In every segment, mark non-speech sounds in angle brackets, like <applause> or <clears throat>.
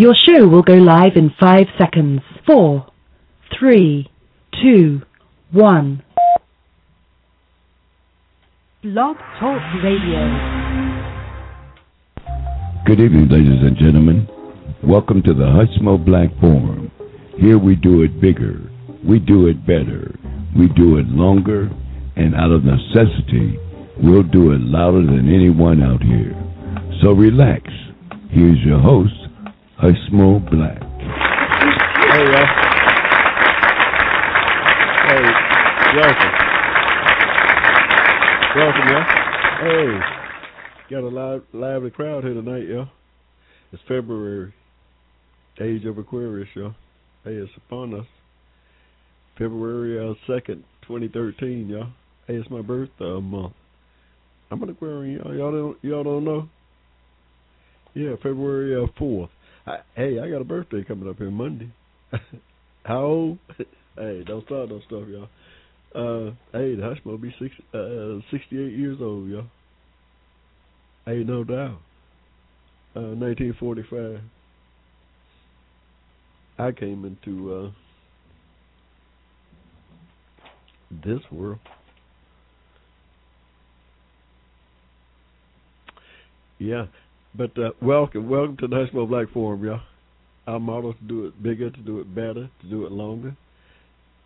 Your show will go live in five seconds. Four, three, two, one. Blog Talk Radio. Good evening, ladies and gentlemen. Welcome to the Hushmo Black Forum. Here we do it bigger, we do it better, we do it longer, and out of necessity, we'll do it louder than anyone out here. So relax. Here's your host, Hushmo Black. Hey, y'all. Hey, welcome. Welcome, y'all. Hey, got a live, lively crowd here tonight, y'all. It's February. Age of Aquarius, y'all. Hey, it's upon us. February uh, 2nd, 2013, y'all. Hey, it's my birthday month. I'm an Aquarian, y'all. Y'all don't, y'all don't know? Yeah, February uh, 4th. Hey, I got a birthday coming up here Monday. <laughs> How old? <laughs> hey, don't start no stuff, y'all. Uh, hey, the Hushmo will be six, uh, 68 years old, y'all. Hey, no doubt. Uh, 1945. I came into uh, this world. Yeah, but uh, welcome, welcome to the Hushmo Black Forum, y'all. Our motto is to do it bigger, to do it better, to do it longer,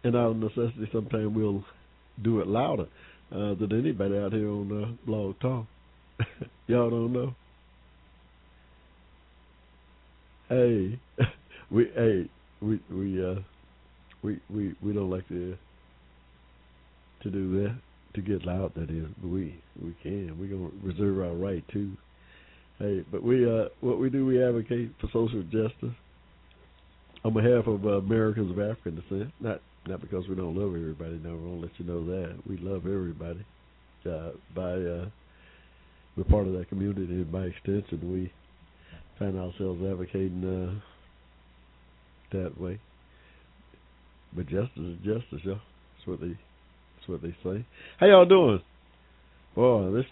and out of necessity, sometimes we'll do it louder uh, than anybody out here on uh, Blog Talk. <laughs> y'all don't know. Hey, <laughs> we hey we we uh we we we don't like to to do that to get loud. That is, but we we can. We gonna reserve our right too. Hey, but we uh what we do we advocate for social justice on behalf of uh, Americans of African descent. Not not because we don't love everybody. No, we won't let you know that we love everybody. Uh, by uh, we're part of that community, and by extension, we find ourselves advocating uh, that way. But justice is justice, y'all. That's what they that's what they say. How y'all doing? Boy, this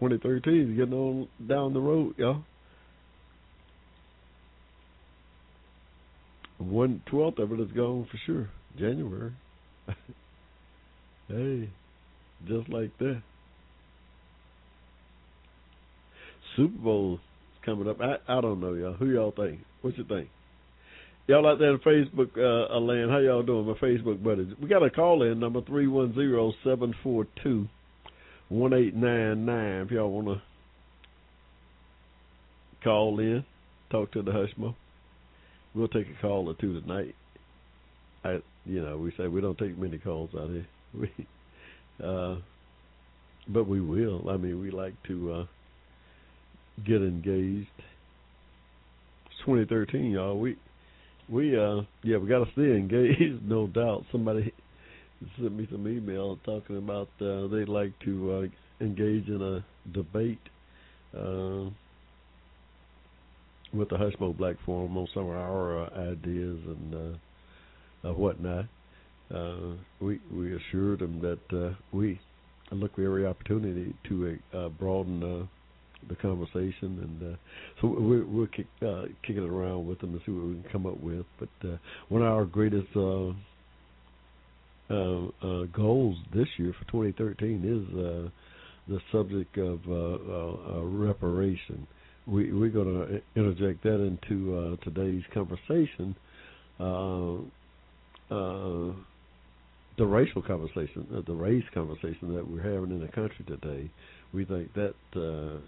2013 is getting on down the road, y'all. One twelfth of it is gone for sure. January. <laughs> hey, just like that. Super Bowl is coming up. I I don't know, y'all. Who y'all think? What you think? Y'all out there in Facebook uh, land, how y'all doing, my Facebook buddies? We got a call in number three one zero seven four two one eight nine nine. If y'all want to call in, talk to the Hushmo. We'll take a call or two tonight. I, you know, we say we don't take many calls out here. <laughs> We, uh, but we will. I mean, we like to uh, get engaged. It's 2013, y'all. We we uh yeah we got to stay <laughs> engaged, no doubt. Somebody <laughs> sent me some email talking about uh, they'd like to uh, engage in a debate uh, with the Hushmo Black Forum on some of our uh, ideas and uh, uh, whatnot. Uh, we we assured them that uh, we look for every opportunity to uh, broaden uh, the conversation, and uh, so we're we're kick, uh, kicking it around with them to see what we can come up with. But uh, one of our greatest uh, goals this year for 2013 is uh, the subject of uh, uh, uh, reparation. We, we're going to interject that into uh, today's conversation. Uh, uh, the racial conversation, uh, the race conversation that we're having in the country today, we think that uh,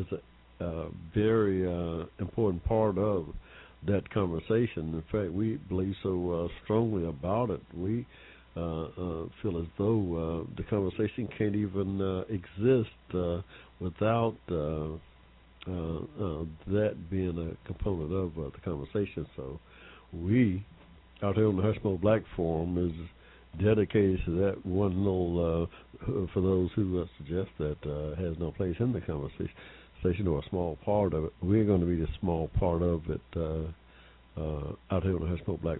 is a, a very uh, important part of that conversation. In fact, we believe so uh, strongly about it. We uh, uh, feel as though uh, the conversation can't even uh, exist uh, without that being a component of the conversation. So, we out here on the Hushmo Black Forum is dedicated to that one little. For those who suggest that has no place in the conversation station or a small part of it. We're going to be a small part of it uh, uh, out here on the Hushmo Black.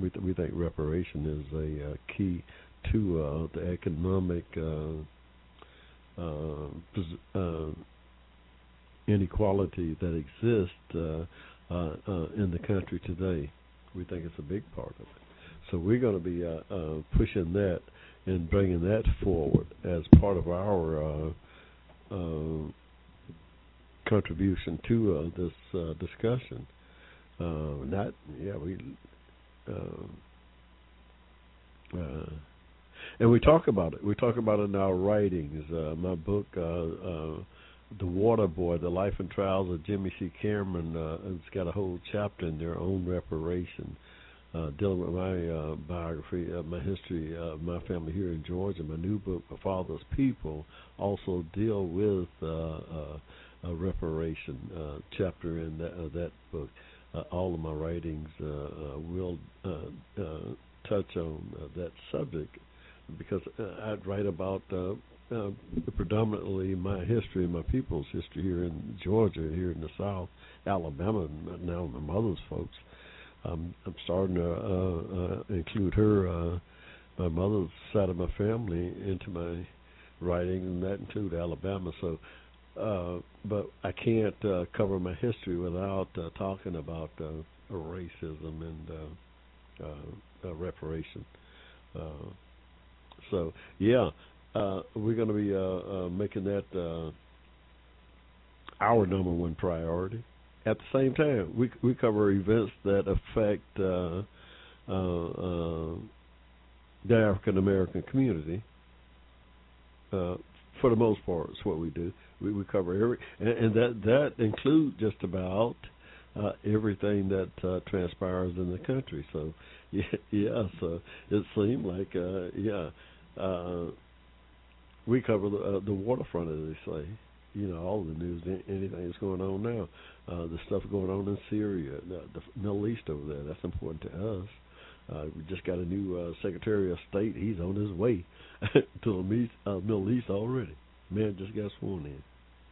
We th- we think reparation is a uh, key to uh, the economic uh, uh, uh, inequality that exists uh, uh, uh, in the country today. We think it's a big part of it. So we're going to be uh, uh, pushing that and bringing that forward as part of our uh, uh, contribution to uh, this uh, discussion. Uh, not, yeah, we. Uh, uh, and we talk about it. We talk about it in our writings. Uh, my book, uh, "The Water Boy: The Life and Trials of Jimmy C. Cameron," it's got a whole chapter in there on reparation, dealing with my biography, my history my family here in Georgia. My new book, "My Father's People," also deal with a reparation uh, chapter in that, uh, that book. Uh, all of my writings uh, uh, will touch on that subject because I'd write about predominantly my history, my people's history here in Georgia, here in the South, Alabama, now my mother's folks. Um, I'm starting to include her, my mother's side of my family, into my writing, and that include Alabama. So, uh, but I can't uh, cover my history without uh, talking about uh, racism and uh, uh, uh, reparation. Uh, so yeah, uh, we're going to be uh, uh, making that uh, our number one priority. At the same time, we we cover events that affect uh, uh, uh, the African American community. Uh, for the most part, is what we do. We, we cover every, and, and that that includes just about uh, everything that uh, transpires in the country. So, <laughs> yeah, yeah. So it seemed like, uh, yeah, uh, we cover the, uh, the waterfront, as they say. You know, all the news, anything that's going on now, uh, the stuff going on in Syria, the, the Middle East over there. That's important to us. Uh, we just got a new uh, Secretary of State. He's on his way <laughs> to the uh, Middle East already. Man just got sworn in.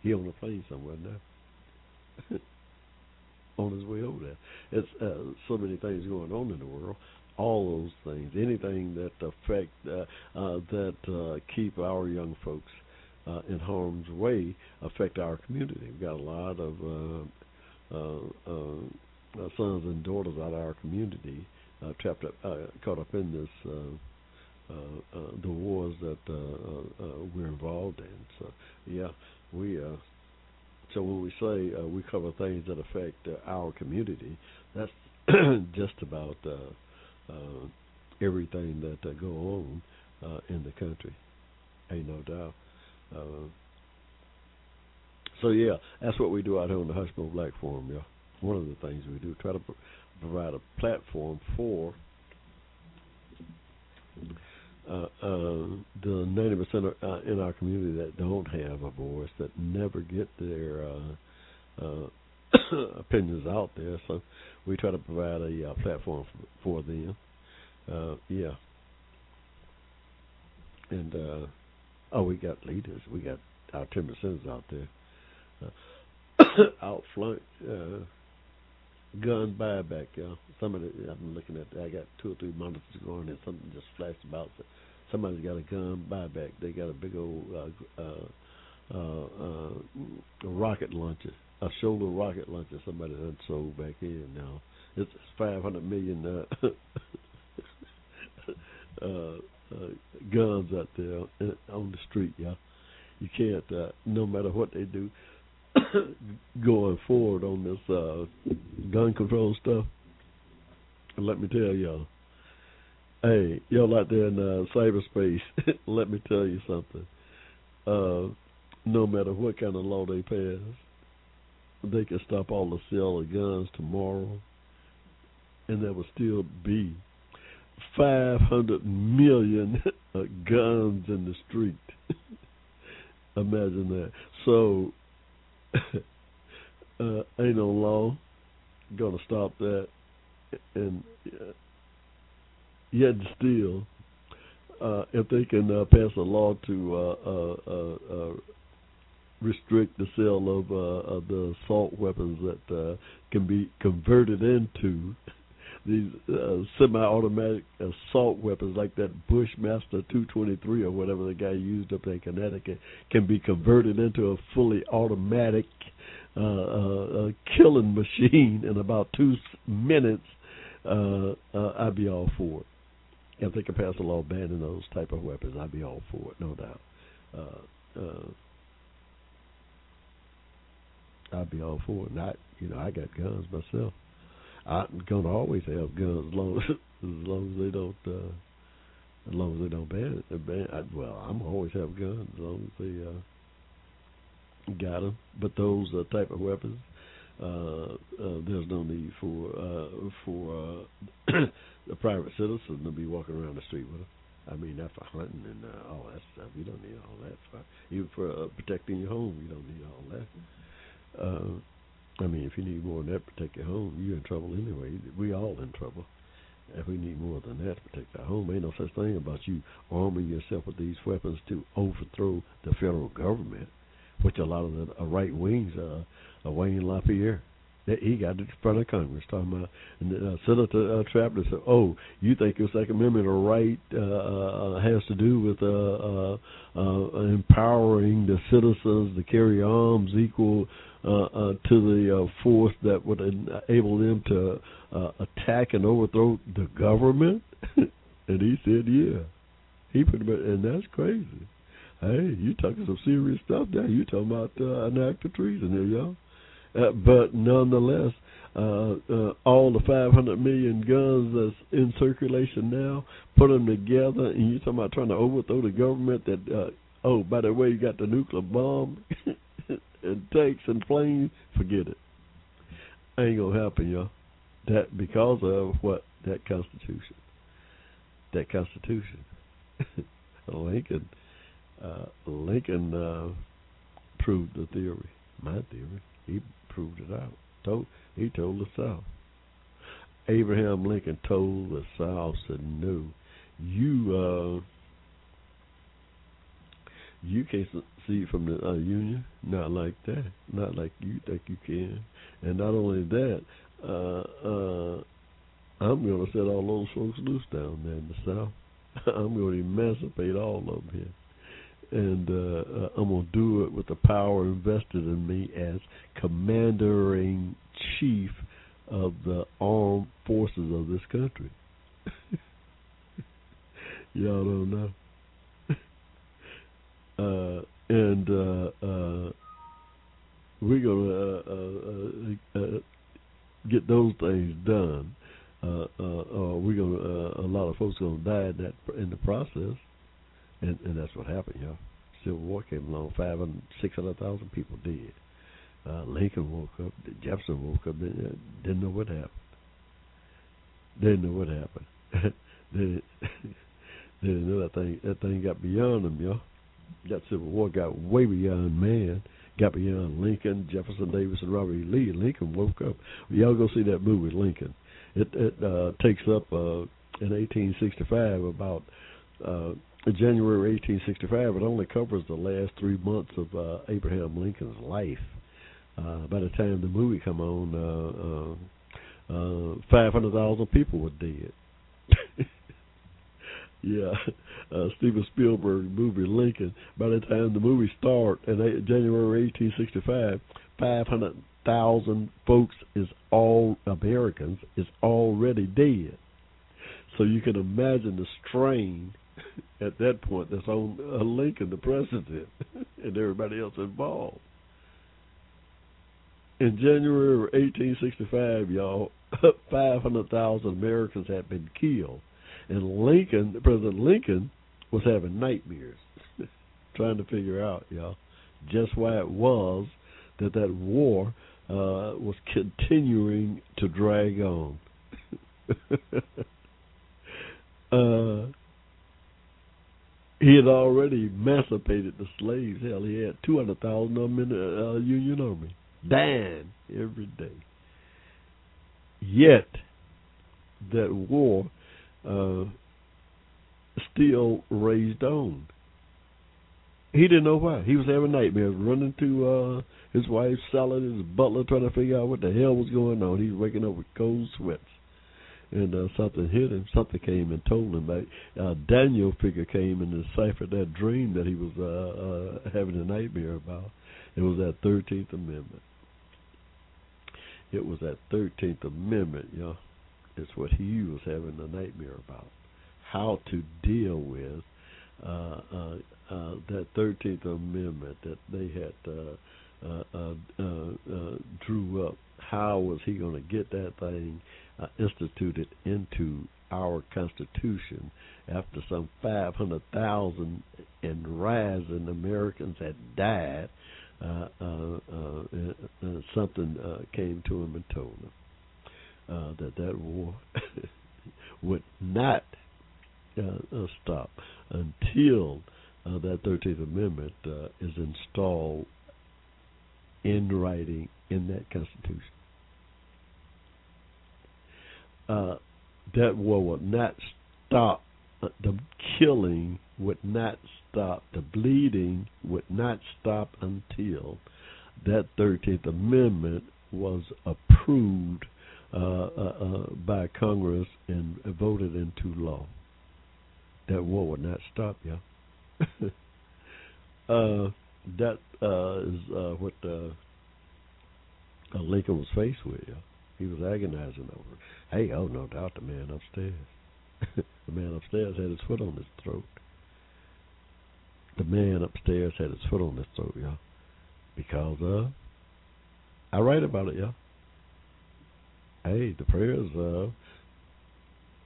He on a plane somewhere now. <laughs> on his way over there. It's uh, so many things going on in the world all those things, anything that affect uh, uh, that uh, keep our young folks uh, in harm's way, affect our community. We've got a lot of uh, uh, uh, sons and daughters out of our community uh, trapped up, uh, caught up in this. Uh, the wars that uh, uh, uh, we're involved in. So, yeah, we. Uh, so when we say uh, we cover things that affect uh, our community, that's <clears throat> just about uh, uh, everything that uh, go on uh, in the country. Ain't no doubt. Uh, so yeah, that's what we do out here on the Hushmo Black Forum. Yeah, one of the things we do try to pr- provide a platform for uh, uh, the ninety percent uh, in our community that don't have a voice, that never get their uh, uh, <coughs> opinions out there. So we try to provide a uh, platform for, them. Uh, yeah. And uh, oh, we got leaders. We got our ten percenters out there, uh, <coughs> outflank uh, gun buyback. Y'all. Somebody, I'm looking at. I got two or three monitors going, and something just flashed about. Somebody's got a gun buyback. They got a big old uh, uh, uh, uh, rocket launcher, a shoulder rocket launcher. Somebody done sold back in now. It's 500 million uh, <laughs> uh, uh, guns out there on the street. Yeah, you can't. Uh, no matter what they do, <coughs> going forward on this uh, gun control stuff. Let me tell y'all. Hey, y'all out there in uh, cyberspace, <laughs> let me tell you something. Uh, no matter what kind of law they pass, they can stop all the sale of guns tomorrow, and there will still be 500 million <laughs> guns in the street. <laughs> Imagine that. So, uh, ain't no law gonna stop that, and uh, yet still, uh, if they can uh, pass a law to uh, uh, uh, restrict the sale of, of the assault weapons that can be converted into <laughs> these semi-automatic assault weapons like that Bushmaster 223 or whatever the guy used up in Connecticut can be converted into a fully automatic killing machine in about two minutes, I'd be all for it. If they could pass a law banning those type of weapons, I'd be all for it, no doubt. Uh, uh, I'd be all for it. I, you know, I got guns myself. I'm gonna always have guns as long <laughs> as, as long as they don't uh, as long as they don't ban it. Ban, I, well, I'm always have guns as long as they uh, got them. But those uh, type of weapons, uh, uh, there's no need for uh, for uh, <clears throat> a private citizen to be walking around the street with them. I mean, that's for hunting and uh, all that stuff. You don't need all that. For, even for uh, protecting your home, you don't need all that. Uh, I mean, if you need more than that to protect your home, you're in trouble anyway. We all in trouble. If we need more than that to protect our home, ain't no such thing about you arming yourself with these weapons to overthrow the federal government, which a lot of the uh, right wings are. Uh, Wayne LaPierre, that he got in front of Congress talking about, and uh, Senator uh, Trapper said, "Oh, you think your Second Amendment right uh, uh, has to do with uh, uh, uh, empowering the citizens to carry arms equal uh, uh, to the uh, force that would enable them to uh, attack and overthrow the government?" <laughs> and he said, "Yeah." He pretty much, and that's crazy. Hey, you talking some serious stuff there. You talking about uh, an act of treason here, y'all. Uh, but nonetheless, uh, uh, all the 500 million guns that's in circulation now, put them together, and you're talking about trying to overthrow the government that, uh, oh, by the way, you got the nuclear bomb <laughs> and tanks and planes, forget it. Ain't going to happen, y'all. That because of what? That Constitution. That Constitution. <laughs> Lincoln, uh, Lincoln uh, proved the theory, my theory. He proved it out. Told he told the South. Abraham Lincoln told the South said, "No, you uh, you can't see from the uh, Union. Not like that. Not like you think you can. And not only that, uh, uh, I'm going to set all those folks loose down there in the South. <laughs> I'm going to emancipate all of them here." And uh, I'm gonna do it with the power invested in me as commander in chief of the armed forces of this country. <laughs> Y'all don't know. <laughs> uh, and uh, uh, we're gonna uh, uh, get those things done. we're gonna a lot of folks gonna die in that in the process and, and that's what happened, y'all. Civil War came along, five hundred, six hundred thousand people dead. Uh, Lincoln woke up, Jefferson woke up, didn't, didn't know what happened. Didn't know what happened. they didn't know that thing. That thing got beyond them, y'all. That Civil War got way beyond man. Got beyond Lincoln, Jefferson Davis, and Robert E. Lee. Lincoln woke up. Y'all go see that movie, Lincoln. It it uh, takes up uh, in 1865 about uh, January 1865, it only covers the last three months of uh, Abraham Lincoln's life. Uh, by the time the movie come on, uh, uh, uh, 500,000 people were dead. <laughs> yeah, uh, Steven Spielberg movie Lincoln. By the time the movie start in January 1865, 500,000 folks is all Americans is already dead. So you can imagine the strain <laughs> at that point that's on uh, Lincoln, the president, <laughs> and everybody else involved. In January of 1865, y'all, <laughs> 500,000 Americans had been killed, and Lincoln, President Lincoln, was having nightmares, trying to figure out, y'all, just why it was that that war uh, was continuing to drag on. uh, he had already emancipated the slaves. Hell, he had 200,000 of them in the uh, Union Army, dying every day. Yet, that war uh, still raged on. He didn't know why. He was having nightmares, running to uh, his wife's salad, his butler, trying to figure out what the hell was going on. He's waking up with cold sweats and uh, something hit him. Something came and told him that uh, Daniel figure came and deciphered that dream that he was uh, uh, having a nightmare about. It was that Thirteenth Amendment. it was that Thirteenth Amendment, you know, it's what he was having a nightmare about, how to deal with uh, uh, uh, that Thirteenth Amendment that they had uh, uh, uh, uh, uh, drew up. How was he going to get that thing uh, instituted into our Constitution after some 500,000 and rising Americans had died? Uh, uh, uh, uh, something uh, came to him and told him uh, that that war <laughs> would not uh, uh, stop until uh, that 13th Amendment uh, is installed in writing in that Constitution. Uh, that war would not stop. The killing would not stop. The bleeding would not stop until that 13th Amendment was approved uh, uh, uh, by Congress and voted into law. That war would not stop, yeah. <laughs> uh, that uh, is what Lincoln was faced with. Yeah. He was agonizing over. Hey, oh no doubt, the man upstairs. <laughs> the man upstairs had his foot on his throat. The man upstairs had his foot on his throat, yeah, because of I write about it, yeah. Hey, the prayers of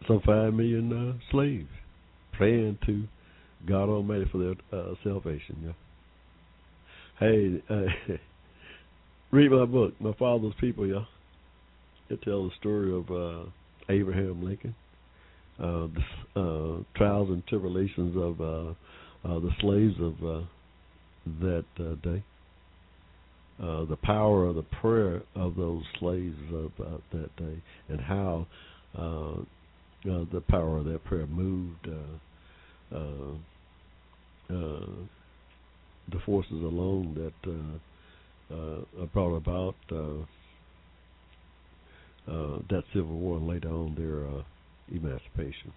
some five million uh, slaves praying to God Almighty for their uh, salvation. Yeah. Hey, uh, <laughs> read my book, My Father's People. Yeah. It tells the story of uh, Abraham Lincoln, uh, the uh, trials and tribulations of uh, uh, the slaves of uh, that uh, day. Uh, the power of the prayer of those slaves of uh, that day, and how uh, uh, the power of that prayer moved uh, uh, uh, the forces alone that uh, uh, brought about uh, uh, that civil war later on their uh, emancipation.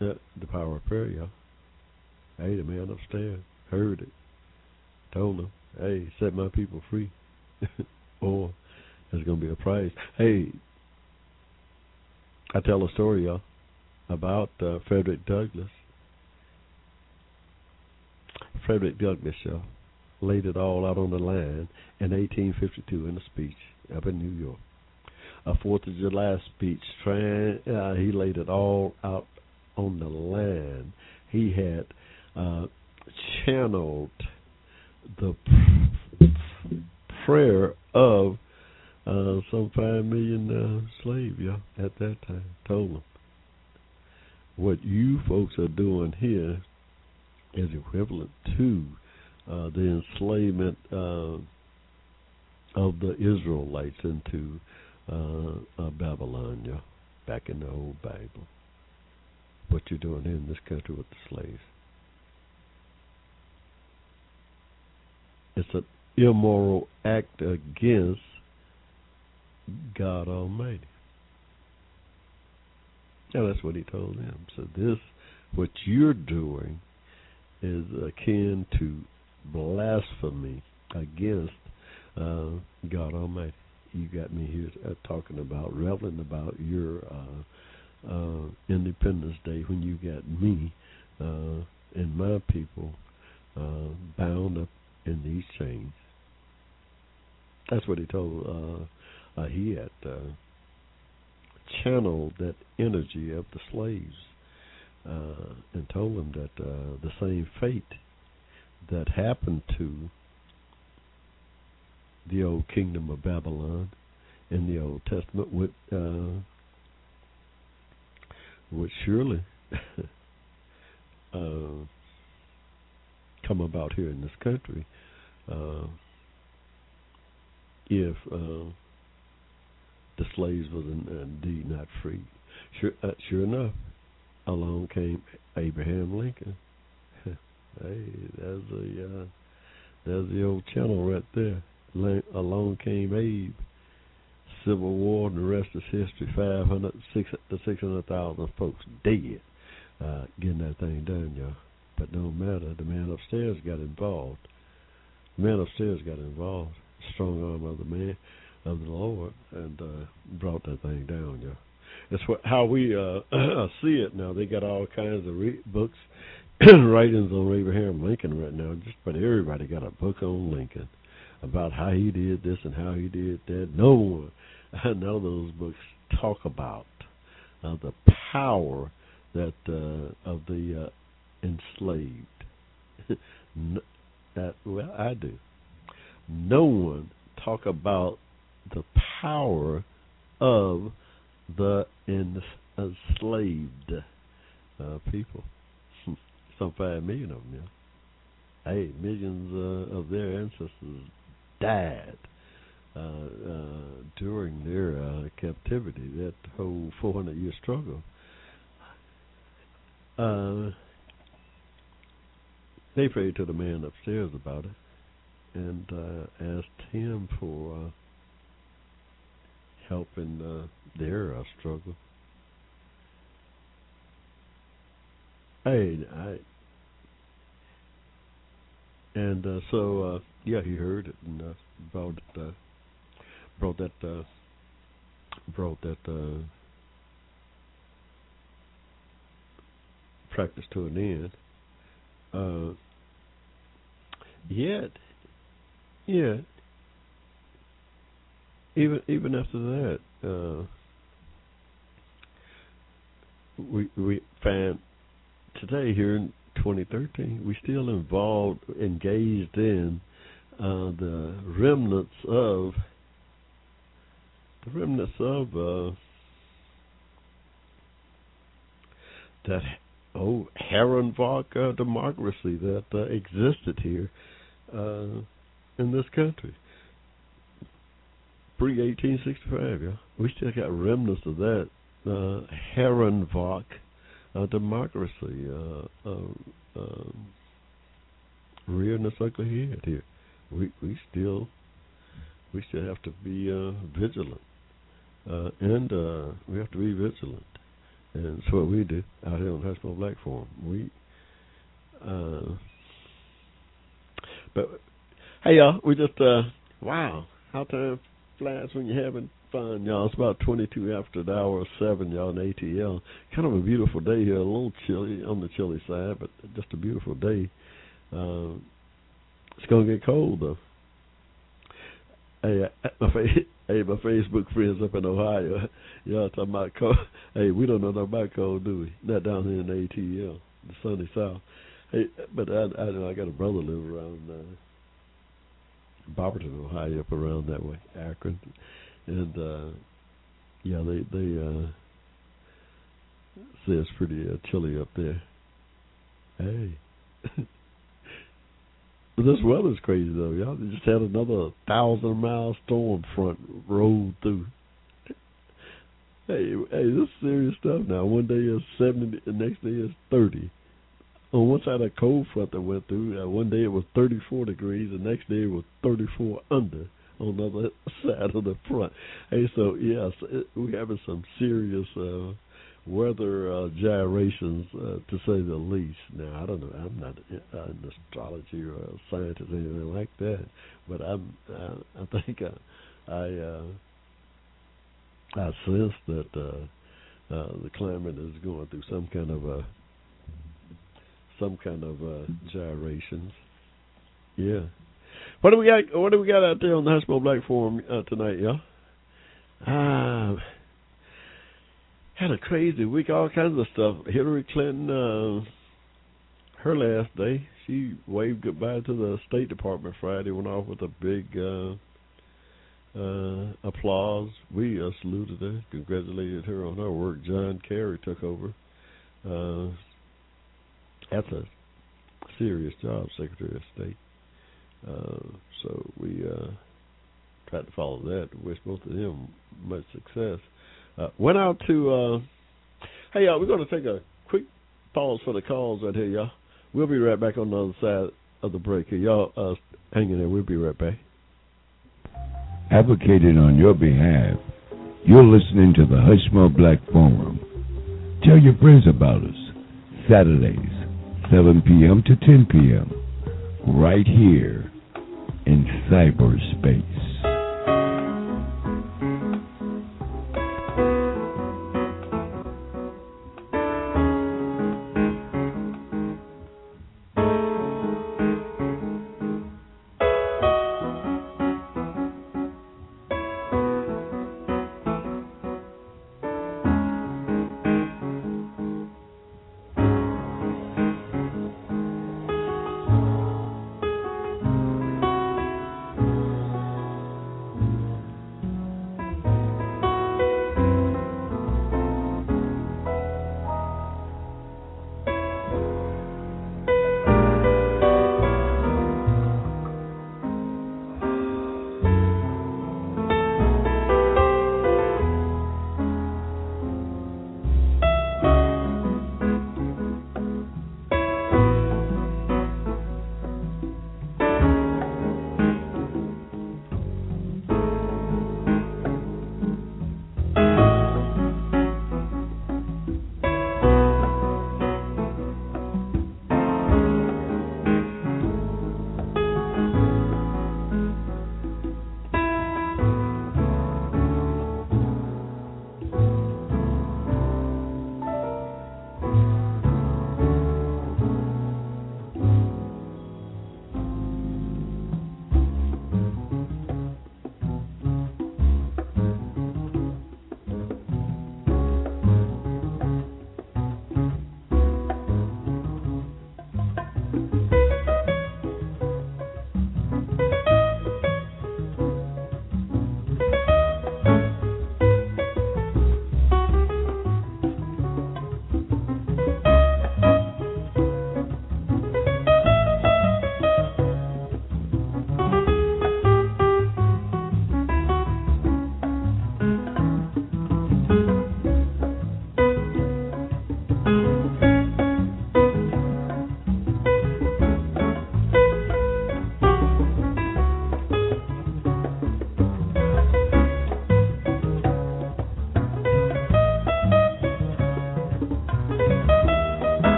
Uh, the power of prayer, yeah. Hey, the man upstairs heard it, told him, "Hey, set my people free, <laughs> or there's going to be a price." Hey, I tell a story, y'all, about uh, Frederick Douglass Frederick Douglass Shaw laid it all out on the line in 1852 in a speech up in New York. A Fourth of July speech. Trying, uh, he laid it all out on the line. He had uh, channeled the prayer of uh, some five million uh, slaves yeah, at that time. Told them, what you folks are doing here is equivalent to uh, the enslavement uh, of the Israelites into uh, uh, Babylonia back in the old Bible. What you're doing in this country with the slaves. It's an immoral act against God Almighty. Yeah, that's what he told them. So this, what you're doing, is akin to blasphemy against uh, God Almighty. You got me here uh, talking about, reveling about your uh, uh, Independence Day when you got me uh, and my people uh, bound up in these chains. That's what he told. Uh, uh, he had uh, channeled that energy of the slaves uh, and told them that uh, the same fate that happened to the old kingdom of Babylon in the Old Testament would uh, would surely <laughs> uh, come about here in this country uh, if uh, the slaves were indeed not free. Sure, uh, sure enough, along came Abraham Lincoln. <laughs> hey, there's the uh, there's the old channel right there. Along came Abe. Civil War, and the rest is history. Five hundred, six to six hundred thousand folks dead uh, getting that thing done, y'all. But no matter, the man upstairs got involved. The man upstairs got involved. strong arm of the man of the Lord and uh, brought that thing down. Yeah, that's what how we uh, <clears throat> see it now. They got all kinds of re- books, <clears throat> writings on Abraham Lincoln right now. Just about everybody got a book on Lincoln about how he did this and how he did that. No one, <laughs> none of those books talk about uh, the power that uh, of the uh, enslaved. <laughs> that well, I do. No one talk about the power of the enslaved uh, people. <laughs> Some five million of them. Yeah. Hey, millions uh, of their ancestors died uh, uh, during their uh, captivity. That whole 400 year struggle. They prayed to the man upstairs about it and asked him for help in their struggle. Hey, I and uh, so yeah, he heard it and uh, brought uh, brought that uh, brought that uh, practice to an end. Uh, yet, yet, even even after that, uh, we we found today here in 2013, we still involved, engaged in uh, the remnants of the remnants of uh, that oh Herrenvolk uh, democracy that uh, existed here uh, in this country pre 1865. Yeah, we still got remnants of that uh, Herrenvolk uh, democracy uh, uh, um, rearing its ugly head here. We we still we still have to be uh, vigilant, uh, and uh, we have to be vigilant, and that's what we do out here on Hushmo Black Forum. We, uh, but hey y'all, we just uh, wow, how time flies when you're having fun, y'all. It's about 22 after the hour of 7, y'all, in ATL. Kind of a beautiful day here. A little chilly on the chilly side, but just a beautiful day. Uh, it's to get cold, though. Hey, <laughs> my, hey, my Facebook friends up in Ohio, <laughs> y'all talking about cold. <laughs> Hey, we don't know nothing about cold, do we? Not down here in ATL, the sunny south. Hey, but I, I know I got a brother live around uh, Barberton, Ohio, up around that way, Akron and uh, yeah, they they uh, say it's pretty uh, chilly up there. Hey, this weather's crazy though. Y'all just had another thousand mile storm front roll through. Hey, hey, this is serious stuff now. One day is seventy, the next day is thirty. On one side, a cold front that went through. Uh, one day it was thirty-four degrees. The next day it was thirty-four under on the other <laughs> side of the front. Hey, so yes, it, we're having some serious uh, weather uh, gyrations, uh, to say the least. Now, I don't know. I'm not uh, an astrology or a scientist or anything like that, but I'm. Uh, I think I, I, uh, I sense that uh, uh, the climate is going through some kind of a some kind of uh, gyrations. Yeah. What do we got? What do we got out there on the Hushmo Black Forum uh, tonight, y'all? Ah, had a crazy week. All kinds of stuff. Hillary Clinton, uh, her last day, she waved goodbye to the State Department Friday. Went off with a big uh, uh, applause. We uh, saluted her, congratulated her on her work. John Kerry took over. Uh, that's a serious job, Secretary of State. Uh, so we uh, tried to follow that. Wish both of them much success. Uh, went out to. Uh, hey, y'all, we're going to take a quick pause for the calls right here, y'all. We'll be right back on the other side of the break here. Y'all uh, hang in there. We'll be right back. Advocating on your behalf, you're listening to the Hushmo Black Forum. Tell your friends about us. Saturdays, 7 p.m. to 10 p.m. Right here in cyberspace.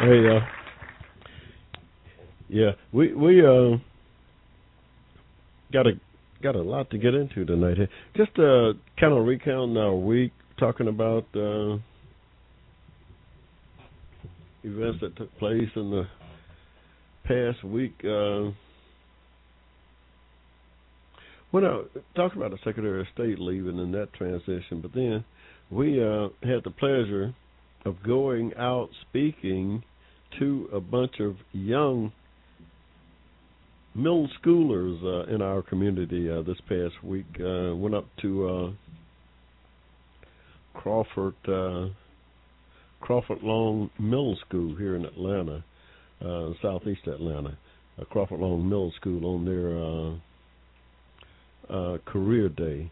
Hey, uh, yeah, we we uh got a got a lot to get into tonight. Just uh, kind of recounting our week, talking about uh, events that took place in the past week. Uh, when I talked about the Secretary of State leaving and that transition, but then we uh, had the pleasure of going out speaking to a bunch of young middle schoolers uh, in our community uh, this past week uh, went up to uh, Crawford uh, Crawford Long Middle School here in Atlanta, uh, southeast Atlanta. Crawford Long Middle School on their career day.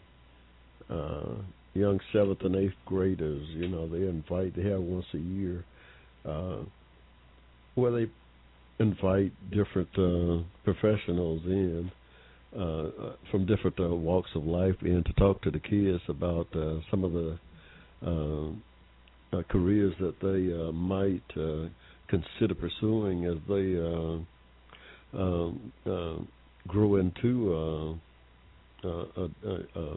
Uh, young seventh and eighth graders, you know, they invite. They have once a year uh, where they invite different uh, professionals in uh, from different uh, walks of life in to talk to the kids about uh, some of the uh, uh, careers that they uh, might uh, consider pursuing as they uh, um, uh, grow into uh, uh, uh, uh,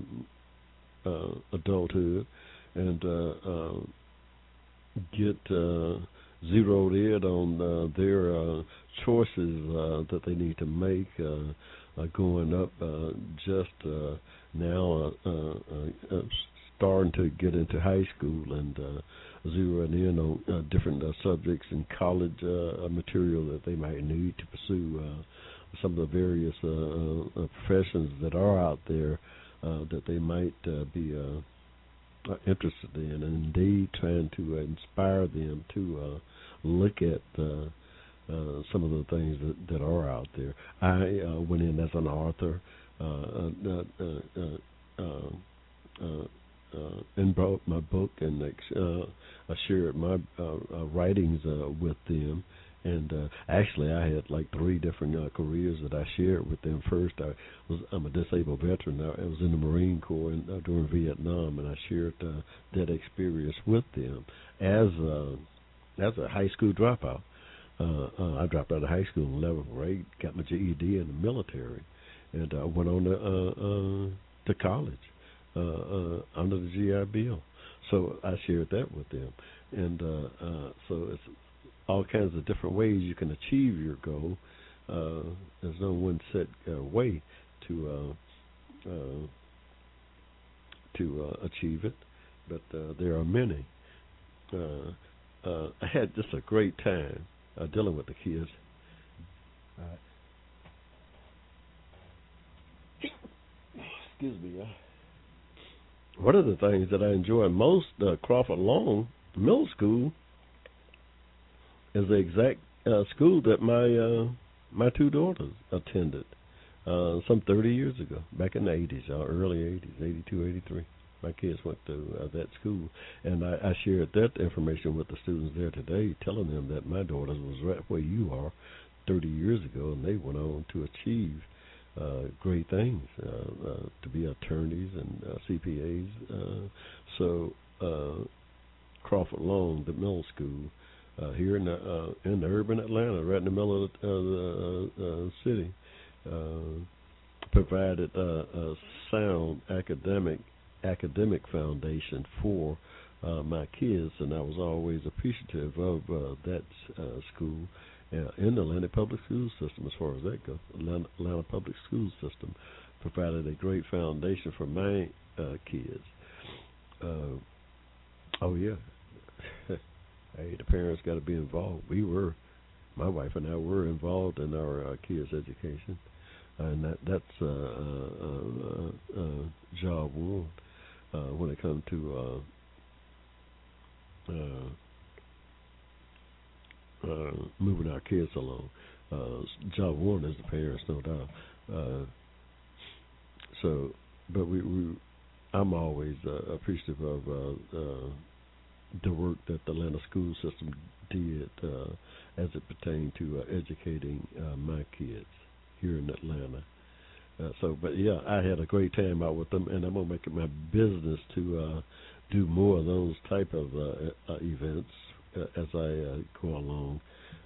uh, adulthood and uh, uh, get uh, zeroed in on uh, their uh, choices uh, that they need to make uh, uh, going up uh, just uh, now uh, uh, uh, starting to get into high school and uh, zeroing in on uh, different uh, subjects and college uh, material that they might need to pursue uh, some of the various uh, uh, professions that are out there uh, that they might uh, be uh, uh, interested in, and indeed trying to inspire them to uh, look at uh, uh, some of the things that, that are out there. I uh, went in as an author uh, uh, uh, uh, uh, uh, and brought my book and uh, I shared my uh, uh, writings uh, with them. And uh, actually, I had like three different uh, careers that I shared with them. First, I was I'm a disabled veteran. I, I was in the Marine Corps and, uh, during Vietnam, and I shared uh, that experience with them as uh, as a high school dropout. Uh, uh, I dropped out of high school in 11th grade, got my GED in the military, and uh, went on to uh, uh, to college uh, uh, under the GI Bill. So I shared that with them, and uh, uh, so it's all kinds of different ways you can achieve your goal. Uh, there's no one set uh, way to uh, uh, to uh, achieve it, but uh, there are many. Uh, uh, I had just a great time uh, dealing with the kids. Uh, excuse me. Uh, one of the things that I enjoy most, uh, Crawford Long Middle School, is the exact uh, school that my uh, my two daughters attended uh, some 30 years ago, back in the 80s, uh, early 80s, 82, 83 my kids went to uh, that school, and I, I shared that information with the students there today, telling them that my daughter was right where you are 30 years ago, and they went on to achieve uh, great things, uh, uh, to be attorneys and uh, CPAs. Uh, so uh, Crawford Long, the middle school, uh, here in the uh, in the urban Atlanta, right in the middle of the, uh, the uh, city, uh, provided uh, a sound academic academic foundation for uh, my kids, and I was always appreciative of uh, that uh, school uh, in the Atlanta Public School System, as far as that goes. Atlanta, Atlanta Public School System provided a great foundation for my uh, kids. Uh, oh yeah, hey, the parents got to be involved. We were, my wife and I were involved in our uh, kids' education, and that that's uh, uh, uh, uh, job one uh, when it comes to uh, uh, uh, moving our kids along. Uh, job one is the parents, no doubt. Uh, so, but we, we I'm always uh, appreciative of uh, uh, the work that the Atlanta school system did uh, as it pertained to uh, educating uh, my kids here in Atlanta. Uh, so, but yeah, I had a great time out with them, and I'm gonna make it my business to uh, do more of those type of uh, uh, events uh, as I uh, go along.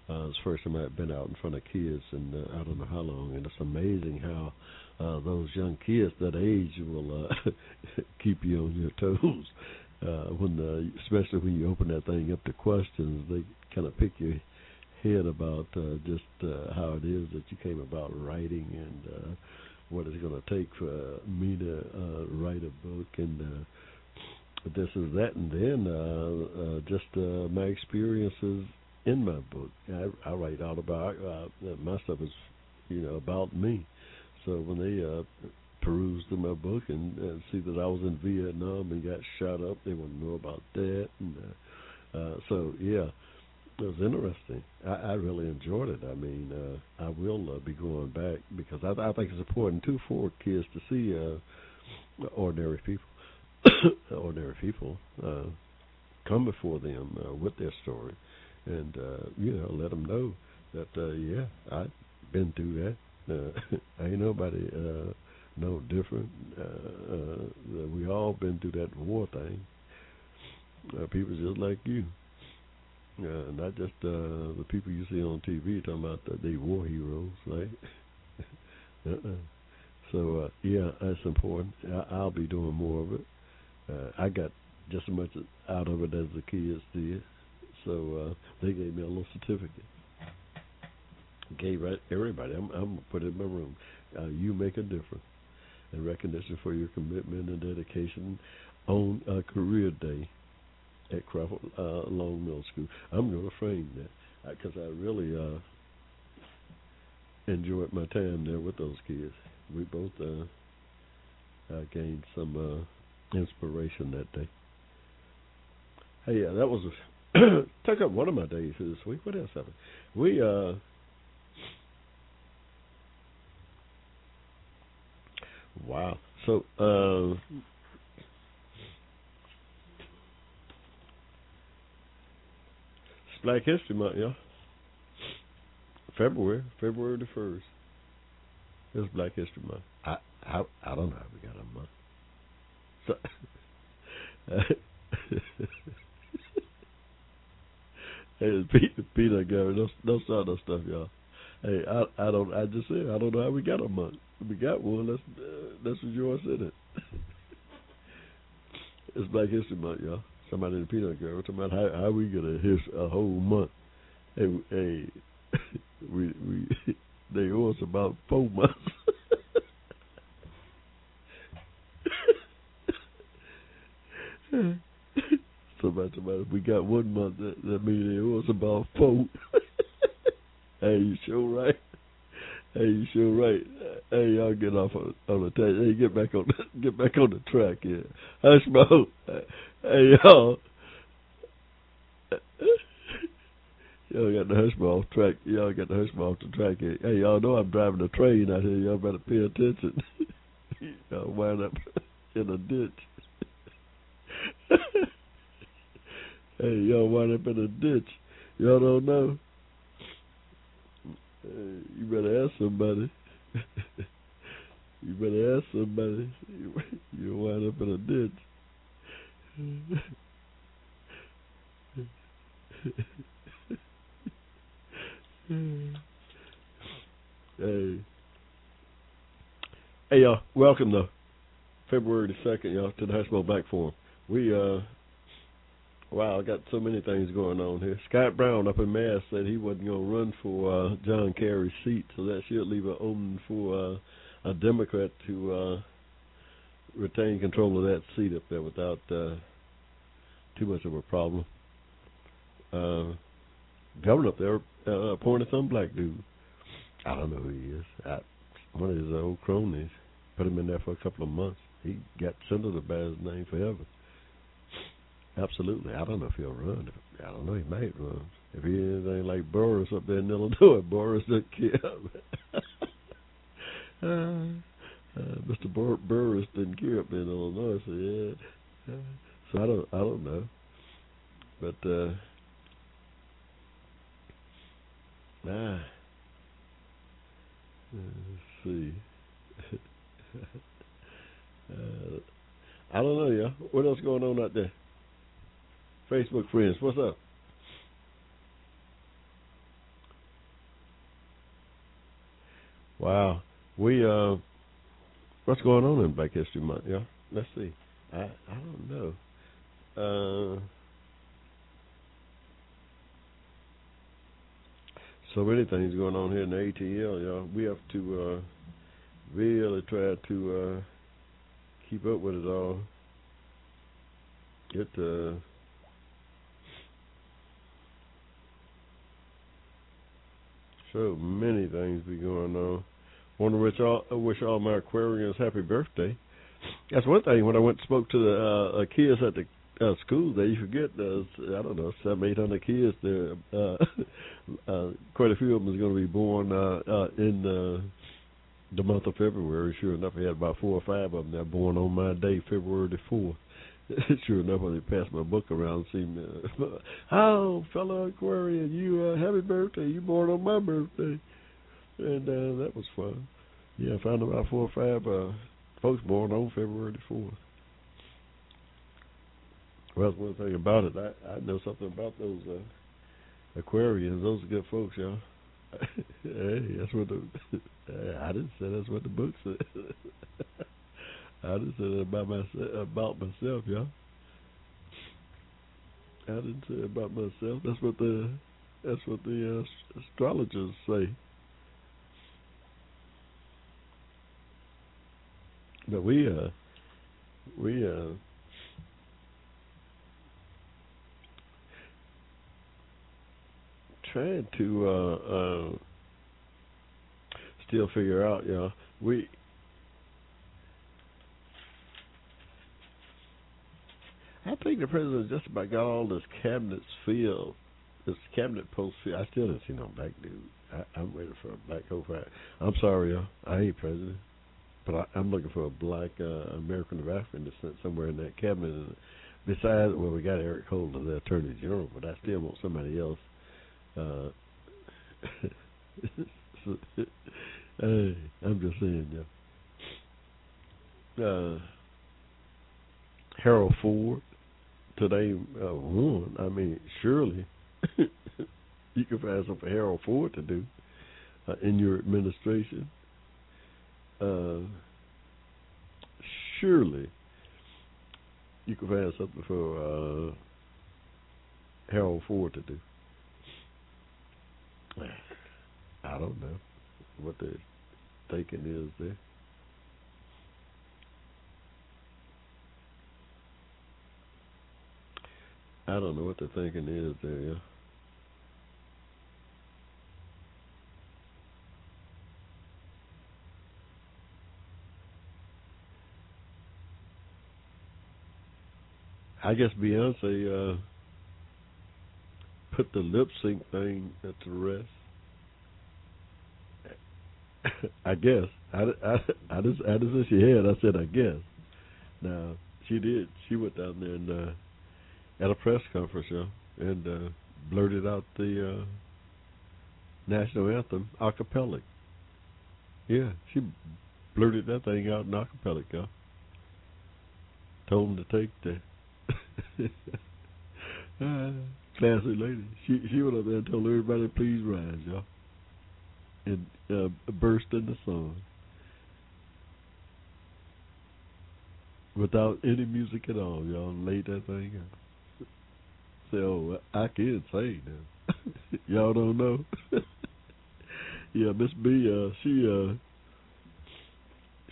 Uh, it's the first time I've been out in front of kids, and uh, I don't know how long, and it's amazing how uh, those young kids that age will uh, <laughs> keep you on your toes. Uh, when, uh, especially when you open that thing up to questions, they kind of pick your head about uh, just uh, how it is that you came about writing and. Uh, what it's going to take for me to uh, write a book and uh, this is that and then uh, uh, just uh, my experiences in my book. I, I write autobiography. Uh, my stuff is you know, about me. So when they uh, perused through my book and uh, see that I was in Vietnam and got shot up, they want to know about that. And uh, uh, so yeah, it was interesting. I, I really enjoyed it. I mean, uh, I will uh, be going back because I, I think it's important too for kids to see uh, ordinary people, <coughs> ordinary people uh, come before them uh, with their story, and uh, you know, let them know that uh, yeah, I've been through that. Uh, <laughs> ain't nobody uh, no different. Uh, uh, we all been through that war thing. Uh, people just like you. Uh, not just uh, the people you see on TV talking about that they war heroes, right? <laughs> uh-uh. So uh, yeah, that's important. I, I'll be doing more of it. Uh, I got just as much out of it as the kids did, so uh, they gave me a little certificate. Gave everybody. I'm, I'm gonna put it in my room. Uh, you make a difference, and recognition for your commitment and dedication on uh, Career Day at Crawford uh, Long Middle School. I'm going to frame that because I really uh, enjoyed my time there with those kids. We both uh, uh, gained some uh, inspiration that day. Hey, yeah, that was a, <coughs> took up one of my days this week. What else happened? We uh, wow. So uh, Black History Month, y'all. February, February the first. It's Black History Month. I I I don't know how we got a month. So, <laughs> hey, Peter, Peter Gary, don't don't start no stuff, y'all. Hey, I I don't I just said I don't know how we got a month. We got one. Let's uh, let's rejoice in it. it's Black History Month, y'all somebody in the peanut gallery talking about how how we gonna hit a whole month. Hey, hey, <laughs> we we <laughs> they owe us about four months. <laughs> somebody, somebody, we got one month. That, that means owe us about four. Hey, you sure right? Hey, you sure right? Hey, y'all get off on, on the tape. Hey, get back on the, <laughs> get back on the track here. Hushmo. Hey, y'all. Y'all got the hush off track. Y'all got the hush off the track. Hey, y'all know I'm driving a train out here. Y'all better pay attention. <laughs> y'all wind up <laughs> in a ditch. hey, y'all wind up in a ditch. Y'all don't know. You better ask somebody. you better ask somebody. You'll wind up in a ditch. hey. Hey y'all, welcome to February the second, y'all, to the Hushmo Black Forum. We uh wow, I got so many things going on here. Scott Brown up in Mass said he wasn't gonna run for uh John Kerry's seat, so that should leave it open for uh a Democrat to uh retain control of that seat up there without uh, too much of a problem. Uh, governor up there uh, appointed some black dude. I don't know who he is. I, one of his old cronies put him in there for a couple of months. He got senator by his name forever. Absolutely. I don't know if he'll run. I don't know. He might run. If he anything like Burris up there in Illinois, <laughs> Burris doesn't care. <laughs> uh, uh, Mr. Bur- Burris didn't care up in Illinois, so yeah. So I don't, I don't know, but uh, ah, let's see. <laughs> uh, I don't know, y'all. What else going on out there? Facebook friends, what's up? Wow, we uh What's going on in Black History Month? Yeah, let's see. I I don't know. Uh, so many things going on here in the ATL, y'all. We have to uh, really try to uh, keep up with it all. Get uh, So many things be going on. Want to wish all wish all my Aquarians happy birthday. That's one thing. When I went and spoke to the uh, kids at the uh, school, there you forget there's I don't know seven eight hundred kids there. Uh, <laughs> uh, quite a few of them is going to be born uh, uh, in uh, the month of February. Sure enough, I had about four or five of them that born on my day, February the fourth. <laughs> sure enough, when they passed my book around, see me, <laughs> uh, oh, fellow Aquarian, you uh, happy birthday! You born on my birthday, and uh, that was fun. Yeah, I found about four or five uh, folks born on February the fourth. Well, that's one thing about it. I I know something about those uh, Aquarians. Those are good folks, y'all. <laughs> hey, that's what the I didn't say that's what the book said. I didn't say that about myself. About myself, y'all. I didn't say about myself. That's what the that's what the uh, astrologers say. But we uh we uh trying to uh uh still figure out, you know, we I think the president just about got all this cabinets filled, this cabinet post filled. I still didn't see no black dude. I, I'm waiting for a black coat I'm sorry, y'all. I ain't president, but I, I'm looking for a black uh, American of African descent somewhere in that cabinet. And besides, well, we got Eric Holder, the Attorney General, but I still want somebody else. Uh, <laughs> hey, I'm just saying, y'all. Uh, Harold Ford today uh, won. I mean, surely <laughs> you can find something for Harold Ford to do uh, in your administration. Uh, surely you can find something for uh, Harold Ford to do. I don't know what the thinking is there. I don't know what the thinking is there, yeah. I guess Beyonce uh, put the lip sync thing at the rest. <laughs> I guess I, I, I just I just said she had. I said I guess. Now she did. She went down there and uh, at a press conference, yeah, and uh, blurted out the uh, national anthem a cappella. Yeah, she blurted that thing out in a cappella, yeah. Told him to take the uh, <laughs> classy lady. She she went up there and told everybody please rise, y'all, and uh, burst into song without any music at all, y'all. Laid that thing out. So I can say now. <laughs> Y'all don't know. <laughs> yeah, Miss B, uh, she uh,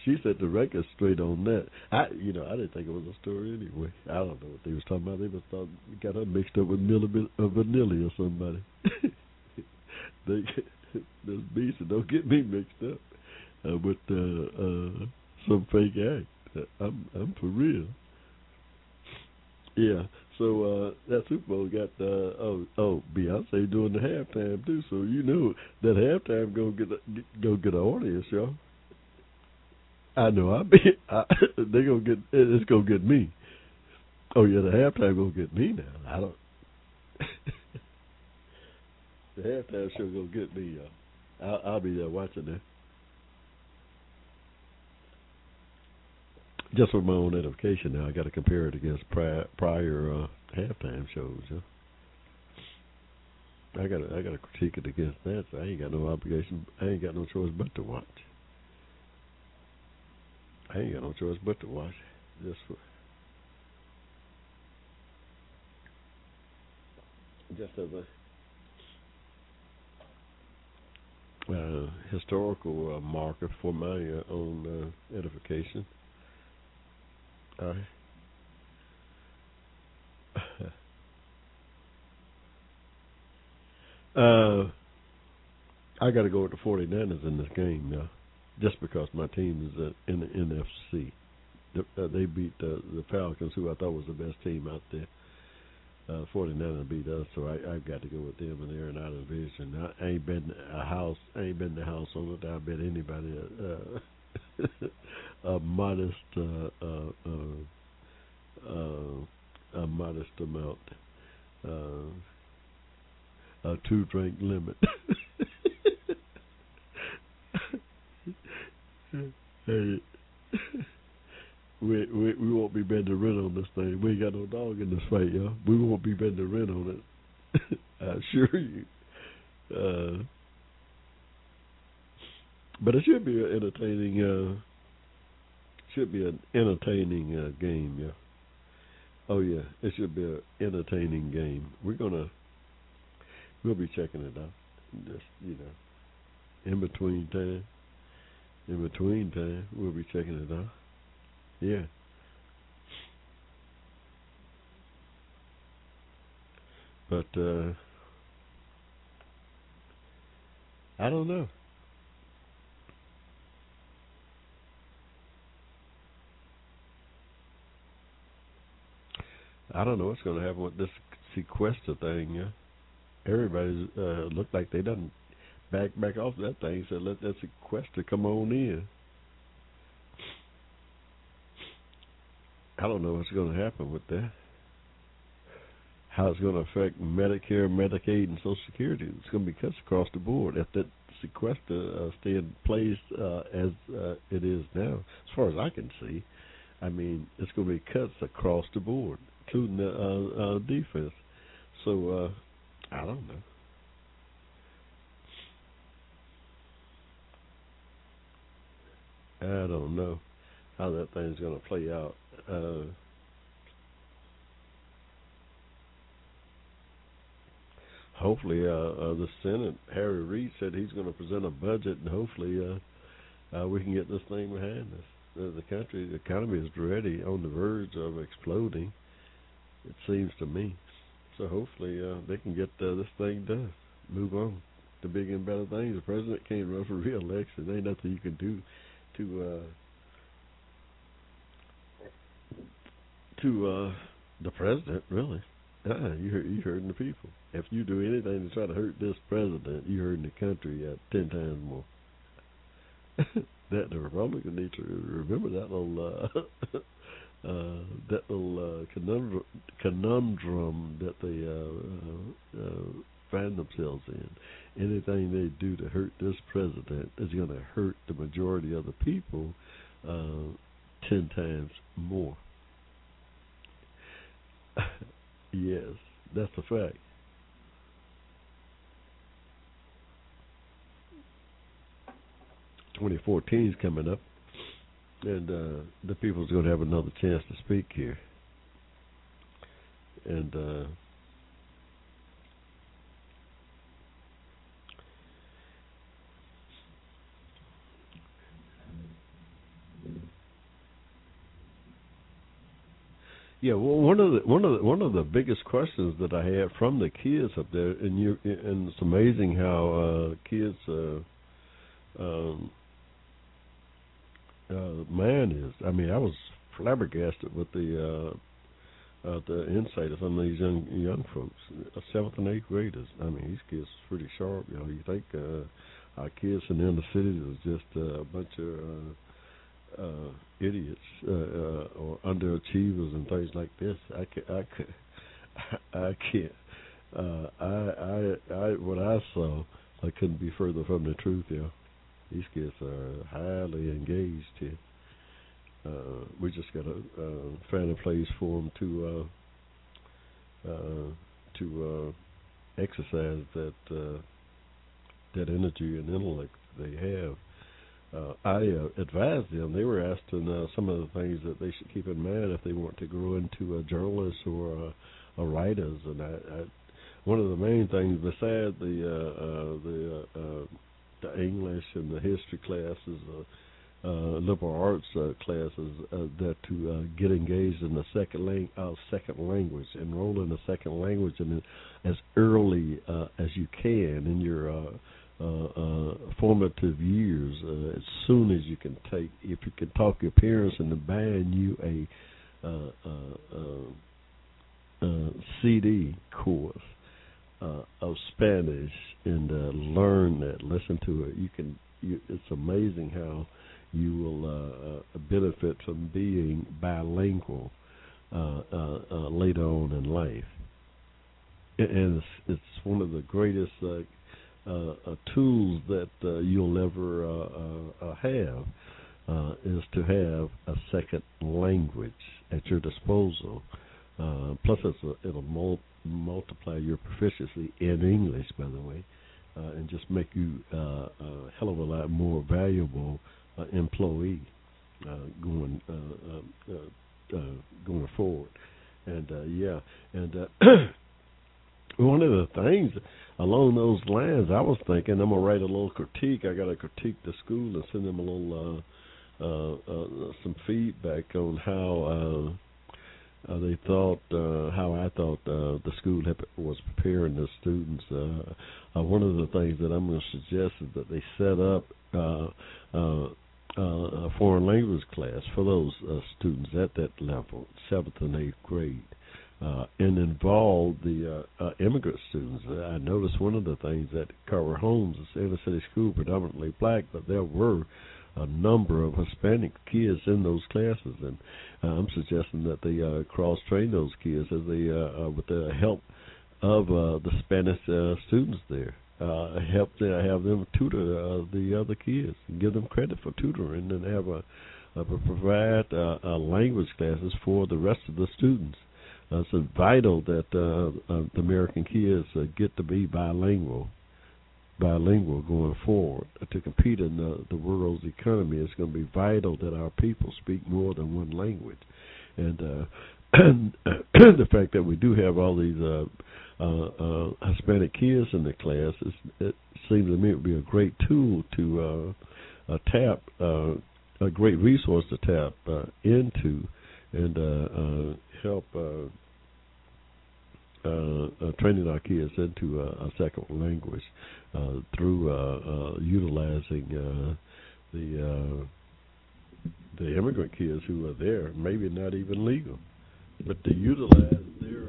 she set the record straight on that. I, you know, I didn't think it was a story anyway. I don't know what they was talking about. They must thought got her mixed up with Milli uh, Vanilli or somebody. <laughs> they, Miss B said, "Don't get me mixed up uh, with uh, uh, some fake act. I'm, I'm for real." Yeah. So uh that Super Bowl got uh oh oh Beyonce doing the halftime too. So you know that halftime gonna get a, go get an audience, y'all. I know. I be <laughs> I, they gonna get it's gonna get me. Oh yeah, the halftime gonna get me now. I don't. <laughs> the halftime show gonna get me, y'all. I'll, I'll be there watching that. Just for my own edification now, I got to compare it against prior, prior uh, halftime shows. Yeah. I got I got to critique it against that. So I ain't got no obligation. I ain't got no choice but to watch. I ain't got no choice but to watch. Just for just as a uh, historical uh, marker for my uh, own uh, edification. Uh, <laughs> uh, I got to go with the 49ers in this game now, just because my team is in the NFC. Uh, they beat the the Falcons, who I thought was the best team out there. Uh, 49ers beat us, so I, I've got to go with them, and they're in our division. I, ain't been a house, ain't been the house on it. I bet anybody uh, <laughs> a modest, uh, uh, uh, uh, a modest amount, uh, a two drink limit. <laughs> hey, we, we we won't be bending the rent on this thing. We ain't got no dog in this fight, y'all. We won't be bending the rent on it. <laughs> I assure you. But it should be an entertaining. Uh, should be an entertaining uh, game, yeah. Oh yeah, it should be an entertaining game. We're gonna we'll be checking it out. Just you know, in between time, in between time, we'll be checking it out. Yeah. But uh I don't know. I don't know what's going to happen with this sequester thing. Yeah, everybody's uh, looked like they done back back off that thing. So let that sequester come on in. I don't know what's going to happen with that. How it's going to affect Medicare, Medicaid, and Social Security. It's going to be cuts across the board if that sequester uh, stay in place uh, as uh, it is now. As far as I can see, I mean, it's going to be cuts across the board, including the uh, uh, defense. So uh, I don't know. I don't know how that thing's going to play out. Uh, hopefully, uh, uh, the Senate, Harry Reid said he's going to present a budget, and hopefully, uh, uh, we can get this thing behind us. The, the country, the economy is already on the verge of exploding. It seems to me. So hopefully, uh, they can get uh, this thing done. Move on to bigger and better things. The president can't run for <laughs> re-election. There ain't nothing you can do to. Uh, to uh, the president, really. Uh, you you hurting the people. If you do anything to try to hurt this president, you hurting the country at ten times more. <laughs> that the Republicans need to remember that little uh, <laughs> uh, that little uh, conundrum, conundrum that they uh, uh, uh, find themselves in. Anything they do to hurt this president is going to hurt the majority of the people uh, ten times more. <laughs> yes, that's a fact. Twenty fourteen is coming up, and uh, the people's going to have another chance to speak here. And uh, Yeah, well, one of the one of the one of the biggest questions that I had from the kids up there, and you and it's amazing how uh, kids uh, um, uh, man is. I mean, I was flabbergasted with the uh, uh, the insight of some of these young young folks, seventh and eighth graders. I mean, these kids are pretty sharp. You know, you think uh, our kids in the inner cities is just uh, a bunch of uh, uh, idiots uh, uh, or underachievers and things like this. I can I can <laughs> I can't. Uh, I I I what I saw I couldn't be further from the truth. Yeah, these kids are highly engaged here. Uh, we just got to uh, find a place for them to uh, uh, to uh, exercise that uh, that energy and intellect they have uh, I uh, advised them. They were asking uh, some of the things that they should keep in mind if they want to grow into a journalist or a, a writers. And I, I, one of the main things, beside the uh, uh, the uh, uh, the English and the history classes, uh, uh, liberal arts uh, classes, uh, that to uh, get engaged in the second lang- uh, second language, enroll in the second language, and as early uh, as you can in your uh, uh, uh, formative years, uh, as soon as you can take, if you can talk your parents into buying you a uh, uh, uh, uh, CD course uh, of Spanish and uh, learn that, listen to it, you can. You, it's amazing how you will uh, uh, benefit from being bilingual uh, uh, later on in life. And it's, it's one of the greatest tools that you'll ever have uh, is to have a second language at your disposal. Uh, plus, it's a, it'll mul- multiply your proficiency in English, by the way, uh, and just make you uh, a hell of a lot more valuable uh, employee uh, going uh, uh, going forward. And uh, yeah, and uh, <clears throat> one of the things along those lines, I was thinking I'm gonna write a little critique. I got to critique the school and send them a little uh, uh, uh, some feedback on how uh, uh, they thought, uh, how I thought uh, the school had, was preparing the students. Uh, uh, one of the things that I'm going to suggest is that they set up uh, uh, uh, a foreign language class for those uh, students at that level, seventh and eighth grade uh, and involve the uh, uh, immigrant students. I noticed one of the things at Carver Homes, it's inner city school, predominantly black, but there were a number of Hispanic kids in those classes, and uh, I'm suggesting that they uh, cross train those kids as they, uh, uh, with the help of uh, the Spanish uh, students there. Uh, help them have them tutor uh, the other kids, and give them credit for tutoring, and have a, uh, provide uh, uh, language classes for the rest of the students. Uh, it's vital that uh, uh, the American kids uh, get to be bilingual, bilingual going forward uh, to compete in the, the world's economy. It's going to be vital that our people speak more than one language, and uh, <clears throat> the fact that we do have all these uh, uh, uh, Hispanic kids in the class, it seems to me it would be a great tool to uh, uh, tap, uh, a great resource to tap uh, into, and uh, uh, help uh, uh, uh, training our kids into a, a second language uh, through uh, utilizing the the immigrant kids who are there, maybe not even legal, but to utilize their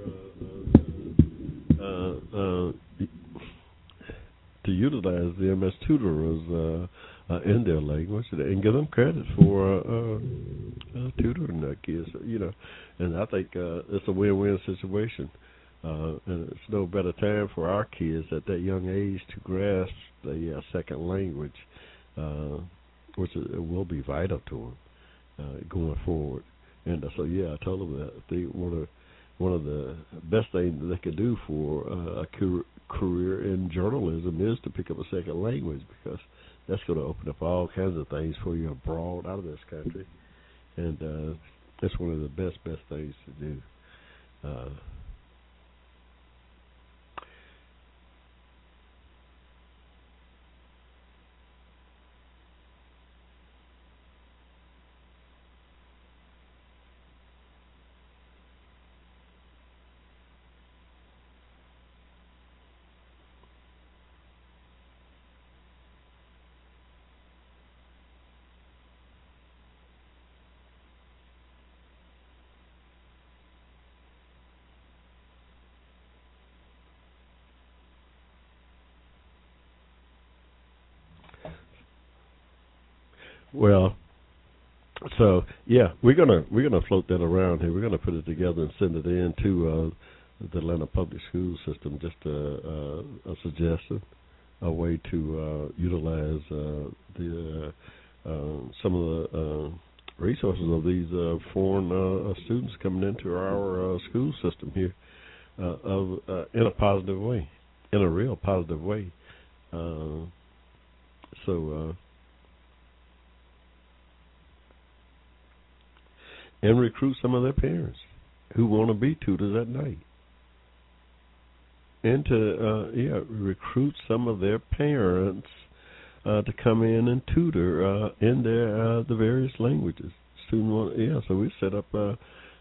to utilize them as tutors uh, uh, in their language and give them credit for uh, uh, tutoring their kids. You know, and I think uh, it's a win-win situation. Uh, and it's no better time for our kids at that young age to grasp the uh, second language, uh, which is, will be vital to them uh, going forward. And uh, so, yeah, I told them that they one of one of the best things that they could do for uh, a career in journalism is to pick up a second language because that's going to open up all kinds of things for you abroad out of this country, and uh, that's one of the best best things to do. Uh, Well, so yeah, we're gonna we're gonna float that around here. We're gonna put it together and send it in to uh, the Atlanta public school system. Just a, a, a suggestion, a way to uh, utilize uh, the uh, uh, some of the uh, resources of these uh, foreign students coming into our school system here, of in a positive way, in a real positive way. So. And recruit some of their parents who want to be tutors at night. And to uh, yeah, recruit some of their parents uh, to come in and tutor uh, in their uh, the various languages. Student want yeah, so we set up a,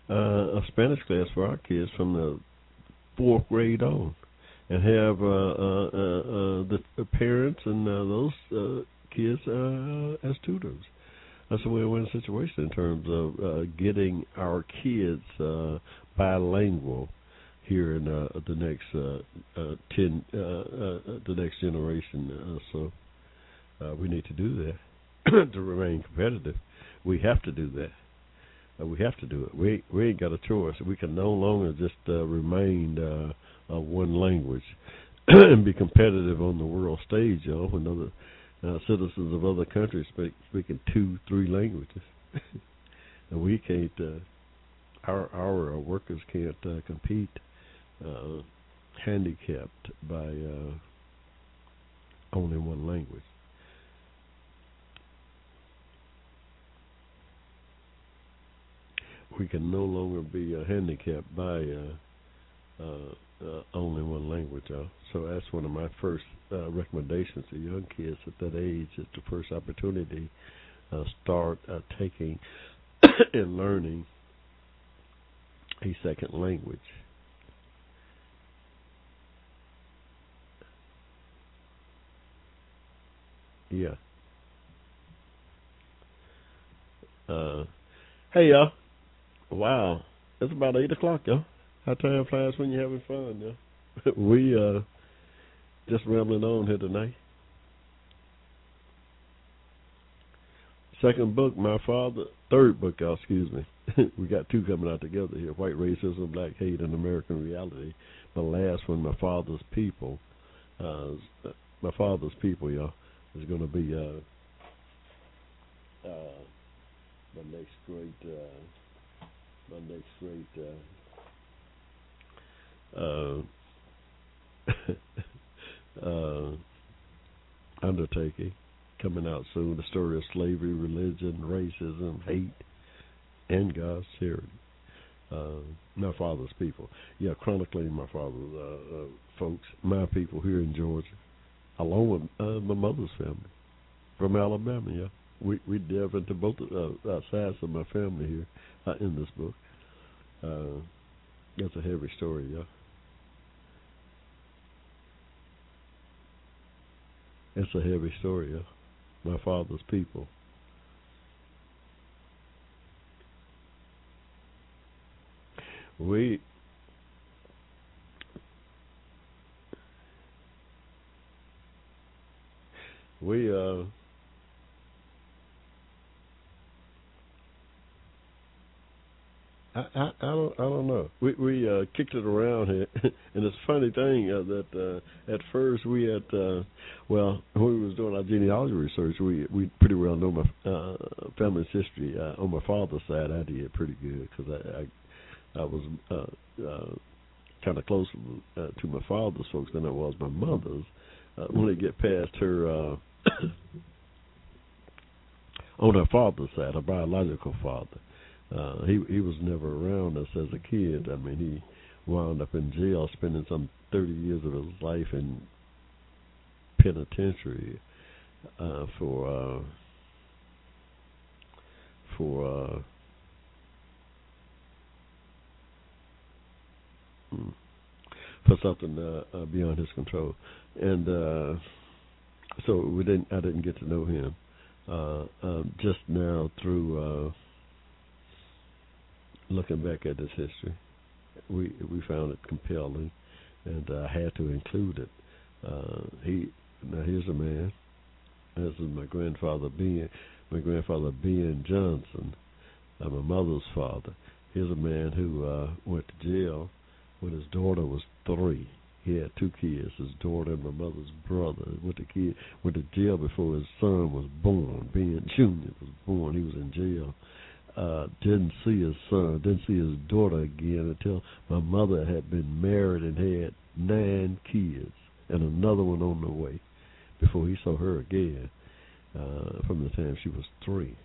a Spanish class for our kids from the fourth grade on, and have uh, uh, uh, the parents and those kids as tutors. That's a win-win situation in terms of uh, getting our kids uh, bilingual here in uh, the next uh, uh, ten, uh, uh, the next generation. Uh, so uh, we need to do that <clears throat> to remain competitive. We have to do that. Uh, we have to do it. We we ain't got a choice. We can no longer just uh, remain uh, uh, one language <clears throat> and be competitive on the world stage, you know, when other uh, citizens of other countries speak speaking two, three languages, <laughs> and we can't. Uh, our our uh, workers can't uh, compete uh, handicapped by uh, only one language. We can no longer be uh, handicapped by uh, uh, uh, only one language. so that's one of my first uh, recommendations to young kids at that age. Is the first opportunity start taking <coughs> and learning a second language. Yeah. Uh, hey y'all. Wow. It's about eight o'clock, y'all. How time flies when you're having fun, y'all. <laughs> we uh just rambling on here tonight. Second book, my father third book, y'all, excuse me. <laughs> we got two coming out together here. White racism, black hate and American reality. The last one, my father's people. Uh my father's people, y'all is going to be uh, uh, my next great uh, my next great uh, uh, <laughs> uh, undertaking coming out soon. The story of slavery, religion, racism, hate, and God's charity. Uh, my father's people. Yeah, chronicling my father's uh, uh, folks, my people here in Georgia along with uh, my mother's family from Alabama. Yeah, we we delve into both uh, uh, sides of my family here uh, in this book. Uh, that's a heavy story, yeah. It's a heavy story, of My father's people. We we uh I, I, I don't I don't know. We we uh, kicked it around here, <laughs> and it's a funny thing uh, that uh, at first we had uh, well when we was doing our genealogy research, we we pretty well know my uh, family's history. Uh, on my father's side, I did pretty good because I, I I was uh, uh, kind of closer uh, to my father's folks than I was my mother's. Uh, when they get past her. Uh, <coughs> on her father's side, her biological father. He he was never around us as a kid. I mean, he wound up in jail, spending some thirty years of his life in penitentiary uh, for uh, for uh, hmm, for something uh, uh, beyond his control, and uh, so we didn't. I didn't get to know him uh, um, just now through uh, looking back at this history. We we found it compelling, and I had to include it. Uh, he now here's a man. This is my grandfather Ben, my grandfather Ben Johnson, uh, my mother's father. Here's a man who uh, went to jail when his daughter was three he had two kids, his daughter and my mother's brother. Went to kid went to jail before his son was born. Ben Junior was born. He was in jail. Uh, didn't see his son, didn't see his daughter again until my mother had been married and had nine kids and another one on the way before he saw her again uh, from the time she was three.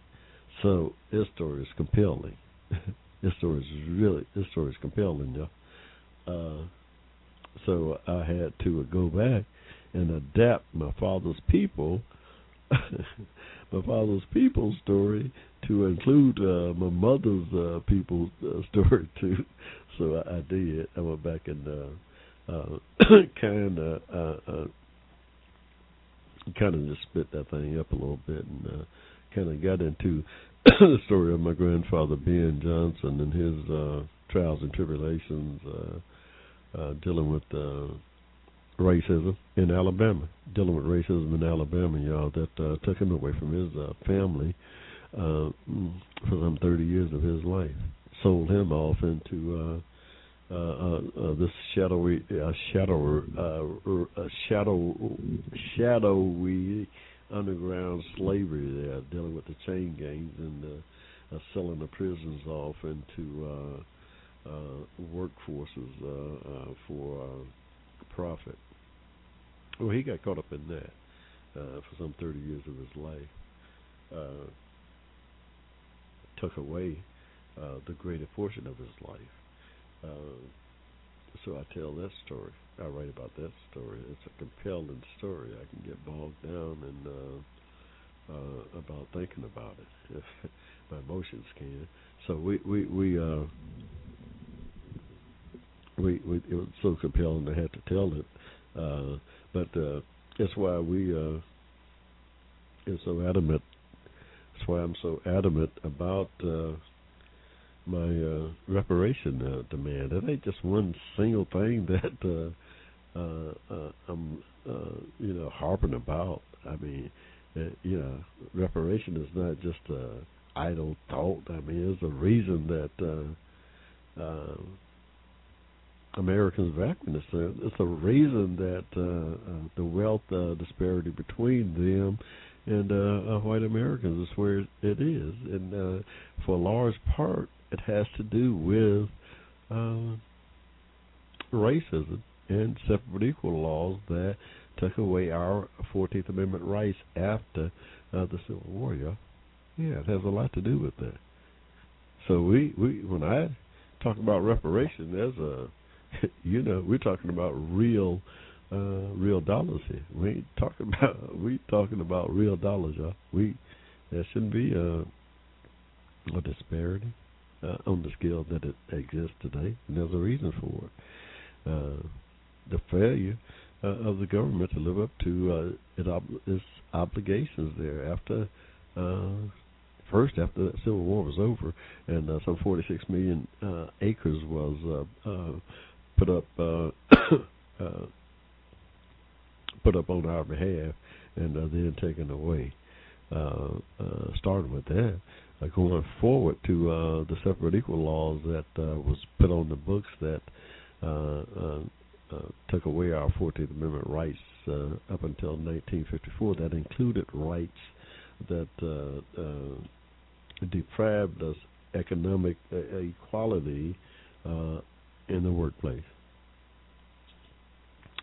So this story is compelling. <laughs> this story is really this story is compelling, y'all. Uh, so I had to go back and adapt my father's people, <laughs> my father's people story to include uh, my mother's uh, people uh, <laughs> story too. So I, I did. I went back and uh, uh, <coughs> kind of uh, uh, kind of just split that thing up a little bit and uh, kind of got into <coughs> the story of my grandfather Ben Johnson and his uh, trials and tribulations uh, uh, dealing with uh, racism in Alabama, dealing with racism in Alabama, y'all, that uh, took him away from his uh, family uh, for some 30 years of his life, sold him off into uh, uh, uh, uh, this shadowy, uh, shadow, uh, uh, shadow, shadowy underground slavery there, dealing with the chain gangs and uh, uh, selling the prisons off into uh, uh, workforces uh, uh, for uh, profit. Well, he got caught up in that uh, for some 30 years of his life. Uh, took away uh, the greater portion of his life. Uh, so I tell that story. I write about that story. It's a compelling story. I can get bogged down and uh, uh, about thinking about it. If <laughs> my emotions can. So we we we uh, we, we it was so compelling I had to tell it. Uh, but uh, that's why we uh, is so adamant. That's why I'm so adamant about uh, my uh, reparation uh, demand. It ain't just one single thing <laughs> that uh, uh, uh, I'm uh, you know harping about. I mean, uh, you know, reparation is not just a idle thought. I mean, it's a reason that. Uh, uh, Americans African descent. It's a reason that uh, uh, the wealth uh, disparity between them and uh, white Americans is where it is, and uh, for a large part, it has to do with uh, racism and separate but equal laws that took away our Fourteenth Amendment rights after uh, the Civil War. Yeah, yeah, it has a lot to do with that. So we we when I talk about reparation, there's a <laughs> you know, we're talking about real uh real dollars here. We ain't talking <laughs> about we talking about real dollars, y'all. We there shouldn't be a a disparity uh, on the scale that it exists today, and there's a reason for it. Uh, the failure uh, of the government to live up to uh, it ob- its obligations there after uh, first after the Civil War was over and uh, some 46 million uh, acres was uh, uh, put up uh, <coughs> uh, put up on our behalf and uh, then taken away. Uh, uh, starting with that, uh, going forward to uh, the separate equal laws that uh, was put on the books that uh, uh, uh, took away our 14th Amendment rights uh, up until 1954. That included rights that uh, uh, deprived us economic uh, equality uh, in the workplace.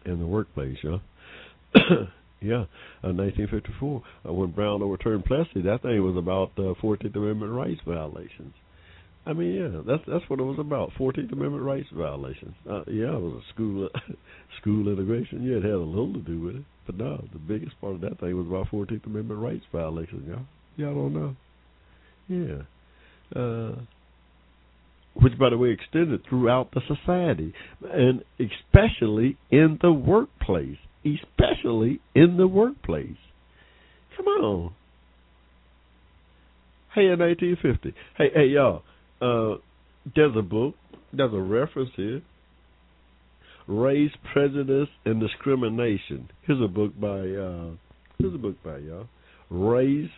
In the workplace, yeah. <coughs> yeah, uh, 1954, uh, when Brown overturned Plessy, that thing was about uh, 14th Amendment rights violations. I mean, yeah, that's that's what it was about. Fourteenth Amendment rights violations. Uh, yeah, it was a school <coughs> school integration. Yeah, it had a little to do with it, but no, the biggest part of that thing was about Fourteenth Amendment rights violations. Y'all, y'all don't know. Yeah, uh, which, by the way, extended throughout the society, and especially in the workplace. Especially in the workplace. Come on. Hey, in 1850. Hey, hey, y'all. Uh, there's a book. There's a reference here. Race, Prejudice, and Discrimination. Here's a book by. Uh, here's a book by y'all. Race,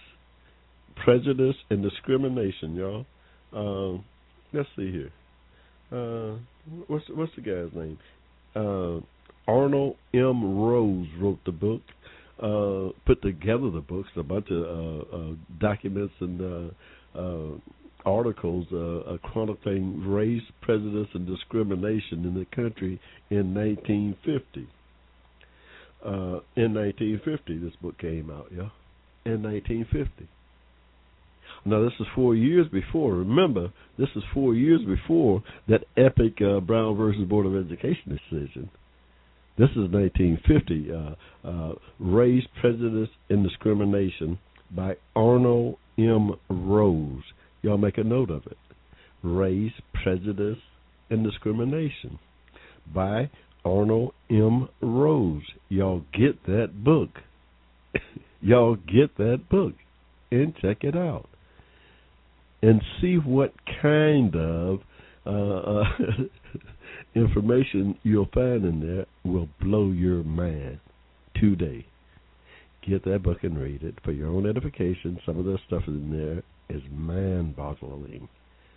Prejudice, and Discrimination, y'all. Um, let's see here. Uh, what's what's the guy's name? Uh, Arnold M. Rose wrote the book. Uh, put together the books, a bunch of uh, uh, documents and uh, uh, articles chronicling race, prejudice, and discrimination in the country in 1950. Uh, in 1950, this book came out, yeah. In 1950. Now, this is four years before. Remember, this is four years before that epic uh, Brown versus Board of Education decision. This is 1950. Uh, uh, Race, Prejudice, and Discrimination by Arnold M. Rose. Y'all make a note of it. Race, Prejudice, and Discrimination by Arnold M. Rose. Y'all get that book. <laughs> Y'all get that book and check it out and see what kind of uh, uh, <laughs> information you'll find in there will blow your mind today. Get that book and read it for your own edification. Some of the stuff in there is mind boggling.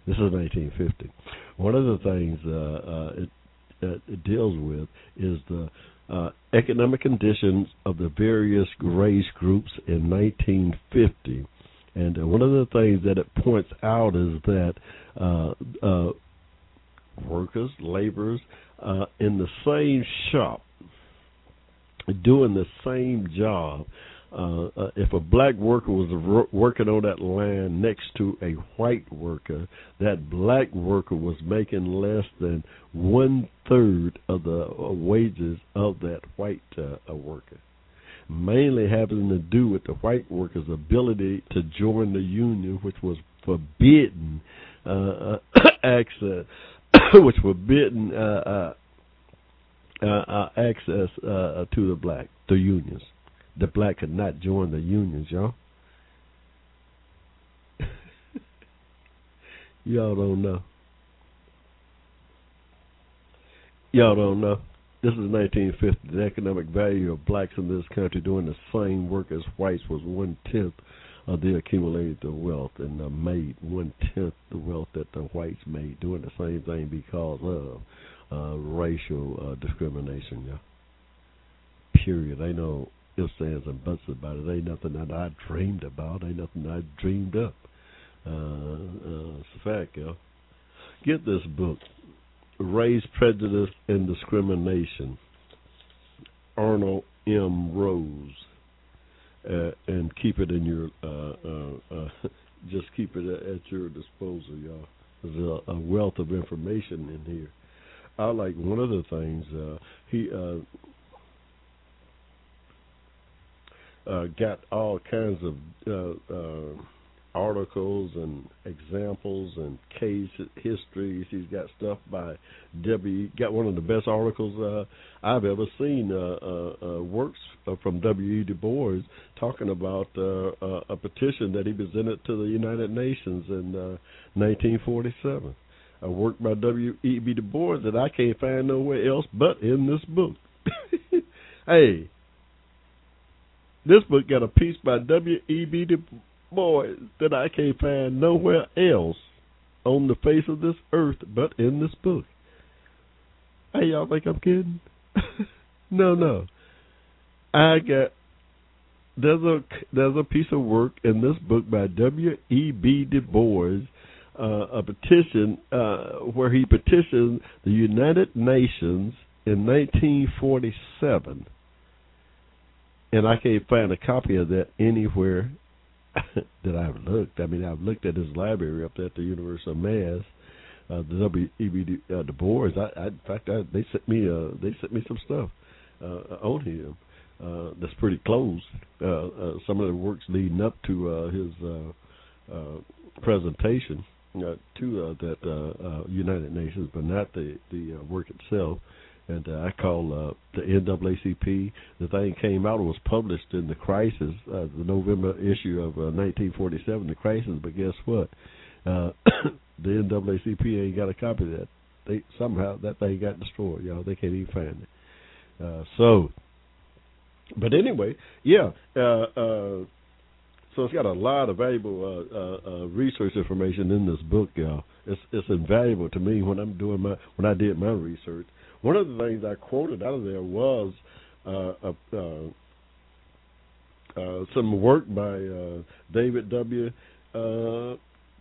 This is 1950. One of the things uh, uh, it, it deals with is the uh, economic conditions of the various race groups in 1950. And uh, one of the things that it points out is that uh, uh, workers, laborers, uh, in the same shop, doing the same job, uh, uh, if a black worker was ro- working on that land next to a white worker, that black worker was making less than one third of the uh, wages of that white uh, worker. Mainly having to do with the white worker's ability to join the union, which was forbidden uh, <coughs> access, <laughs> which forbidden uh, uh, uh, uh, access to the black, the unions the black could not join the unions, y'all. <laughs> y'all don't know. Y'all don't know. This is 1950. The economic value of blacks in this country doing the same work as whites was one tenth of their accumulated the wealth, and uh, made one tenth the wealth that the whites made doing the same thing because of uh, racial uh, discrimination. Yeah. Period. They know ifs, ands, and buts about it. Ain't nothing that I dreamed about. Ain't nothing I dreamed up. Uh, uh, it's a fact, yo. Get this book, Race, Prejudice, and Discrimination. Arnold M. Rose, uh, and keep it in your. Uh, uh, uh <laughs> just keep it at your disposal, y'all. There's a, a wealth of information in here. I like one of the things uh, he uh, got all kinds of articles and examples and case histories. He's got stuff by W. Got one of the best articles uh, I've ever seen. Uh, uh, uh, works from W. E. Du Bois talking about uh, uh, a petition that he presented to the United Nations in uh, 1947. A work by W. E. B. Du Bois that I can't find nowhere else but in this book. <laughs> hey, this book got a piece by W. E. B. Du Bois that I can't find nowhere else on the face of this earth but in this book. Hey, y'all think I'm kidding? <laughs> no, no. I got there's a there's a piece of work in this book by W. E. B. Du Bois, uh, a petition uh, where he petitioned the United Nations in 1947 and I can't find a copy of that anywhere <coughs> that I've looked. I mean, I've looked at his library up at the University of Mass, uh, the W. E. B. Uh, Du Bois. I, I, in fact, I, they sent me uh, they sent me some stuff uh, on him uh, that's pretty close. Uh, uh, some of the works leading up to uh, his uh, uh, presentation uh, to uh, that uh, uh, United Nations, but not the the uh, work itself and uh, I call uh, the NAACP. The thing came out. It was published in the Crisis, uh, the November issue of uh, 1947, the Crisis. But guess what? Uh, <coughs> the NAACP ain't got a copy of that. They somehow that thing got destroyed. Y'all, they can't even find it. Uh, so, but anyway, yeah. Uh, uh, so it's got a lot of valuable uh, uh, uh, research information in this book, y'all. It's it's invaluable to me when I'm doing my when I did my research. One of the things I quoted out of there was uh, uh, uh, some work by uh, David W. Uh,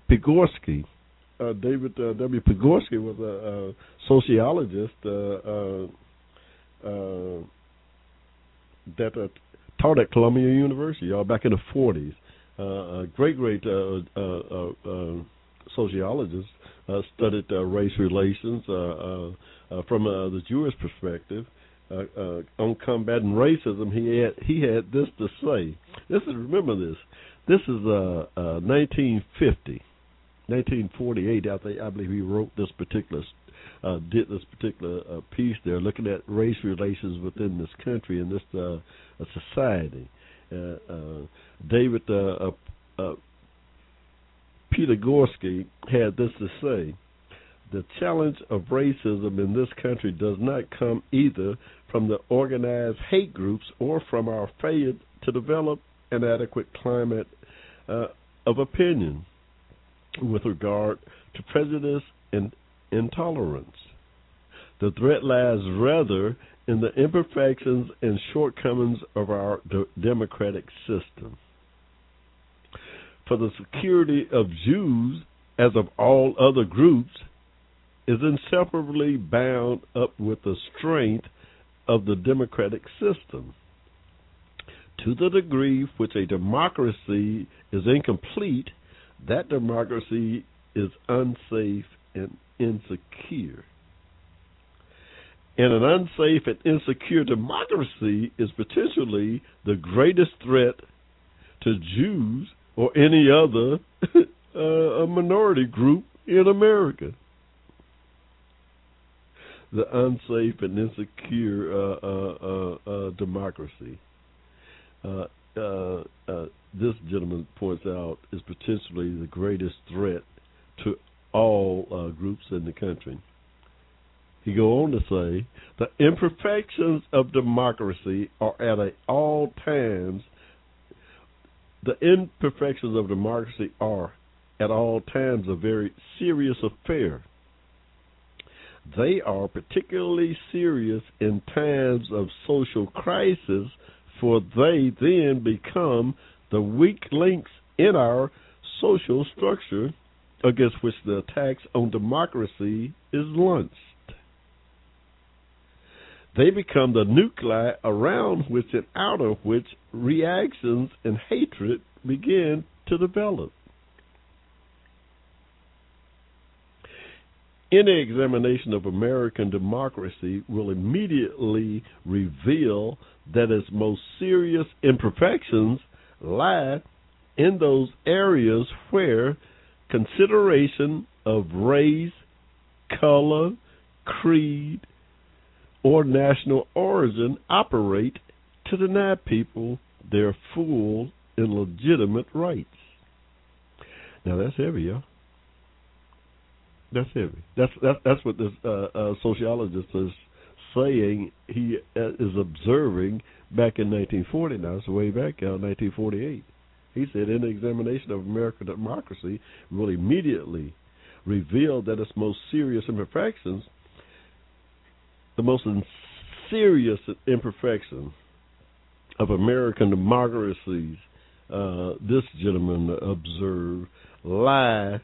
Petegorsky. Uh, David uh, W. Petegorsky was a, a sociologist uh, uh, uh, that uh, taught at Columbia University, y'all, back in the 40s. Uh, a great, great uh, uh, uh, uh sociologist, uh, studied uh, race relations, uh, uh, uh, from uh, the Jewish perspective uh, uh, on combating racism, he had he had this to say. This is remember this. This is uh, uh, 1950, 1948. I think I believe he wrote this particular uh, did this particular uh, piece there, looking at race relations within this country and this uh, society. Uh, uh, David uh, uh, uh, Petegorsky had this to say the challenge of racism in this country does not come either from the organized hate groups or from our failure to develop an adequate climate uh, of opinion with regard to prejudice and intolerance. The threat lies rather in the imperfections and shortcomings of our de- democratic system. For the security of Jews, as of all other groups, is inseparably bound up with the strength of the democratic system. To the degree which a democracy is incomplete, that democracy is unsafe and insecure. And an unsafe and insecure democracy is potentially the greatest threat to Jews or any other <laughs> uh, minority group in America the unsafe and insecure uh, uh, uh, uh democracy. Uh, uh, this gentleman points out is potentially the greatest threat to all groups in the country. He go on to say the imperfections of democracy are at all times the imperfections of democracy are at all times a very serious affair. They are particularly serious in times of social crisis, for they then become the weak links in our social structure against which the attacks on democracy is launched. They become the nuclei around which and out of which reactions and hatred begin to develop. Any examination of American democracy will immediately reveal that its most serious imperfections lie in those areas where consideration of race, color, creed, or national origin operate to deny people their full and legitimate rights. Now that's heavy, y'all. That's heavy. That's that's that's what this uh, uh, sociologist is saying. He uh, is observing back in 1940. Now it's way back in 1948. He said, in the examination of American democracy, will immediately reveal that its most serious imperfections, the most serious imperfection of American democracies, uh, this gentleman observed, lie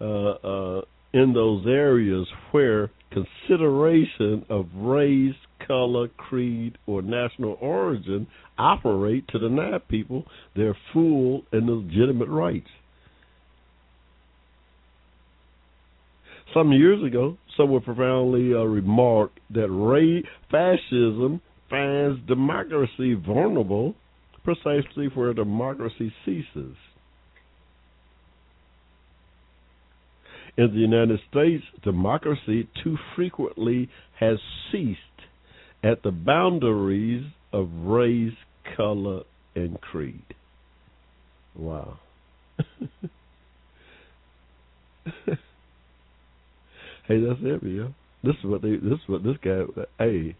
uh, uh, in those areas where consideration of race, color, creed, or national origin operate to deny people their full and legitimate rights. Some years ago, someone profoundly uh, remarked that race, fascism finds democracy vulnerable precisely where democracy ceases. In the United States, democracy too frequently has ceased at the boundaries of race, color, and creed. Wow. <laughs> hey, that's heavy, yo. This is what they. This is what this guy. Hey,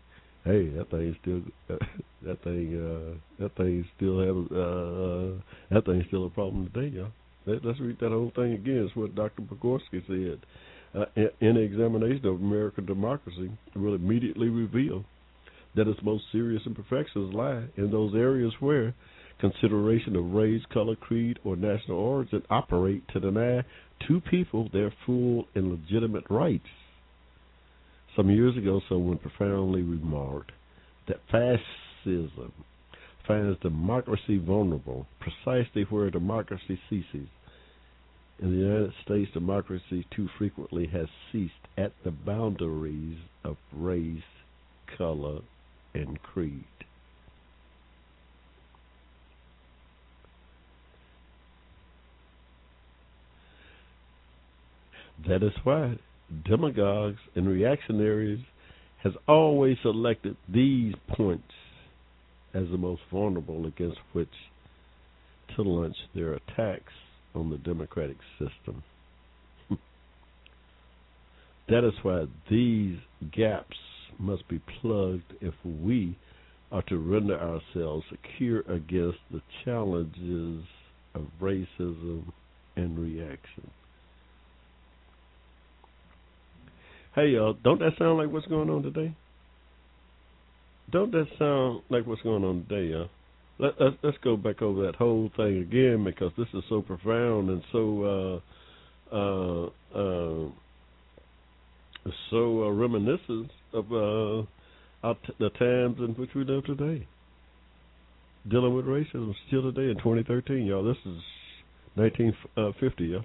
hey, that thing still. <laughs> that thing. Uh, that thing still have. Uh, uh, that thing's still a problem today, y'all. Let, us read that whole thing again. It's what Dr. Petegorsky said. Uh, in, examination of American democracy will immediately reveal that its most serious imperfections lie in those areas where consideration of race, color, creed, or national origin operate to deny to people their full and legitimate rights. Some years ago, someone profoundly remarked that fascism finds democracy vulnerable precisely where democracy ceases. In the United States, democracy too frequently has ceased at the boundaries of race, color, and creed. That is why demagogues and reactionaries has always selected these points as the most vulnerable against which to launch their attacks on the democratic system. <laughs> that is why these gaps must be plugged if we are to render ourselves secure against the challenges of racism and reaction. Hey, y'all, don't that sound like what's going on today? Don't that sound like what's going on today, y'all? Let, let's let's go back over that whole thing again because this is so profound and so uh, uh, uh, so uh, reminiscent of uh, t- the times in which we live today. Dealing with racism still today in 2013, y'all. This is 1950, y'all.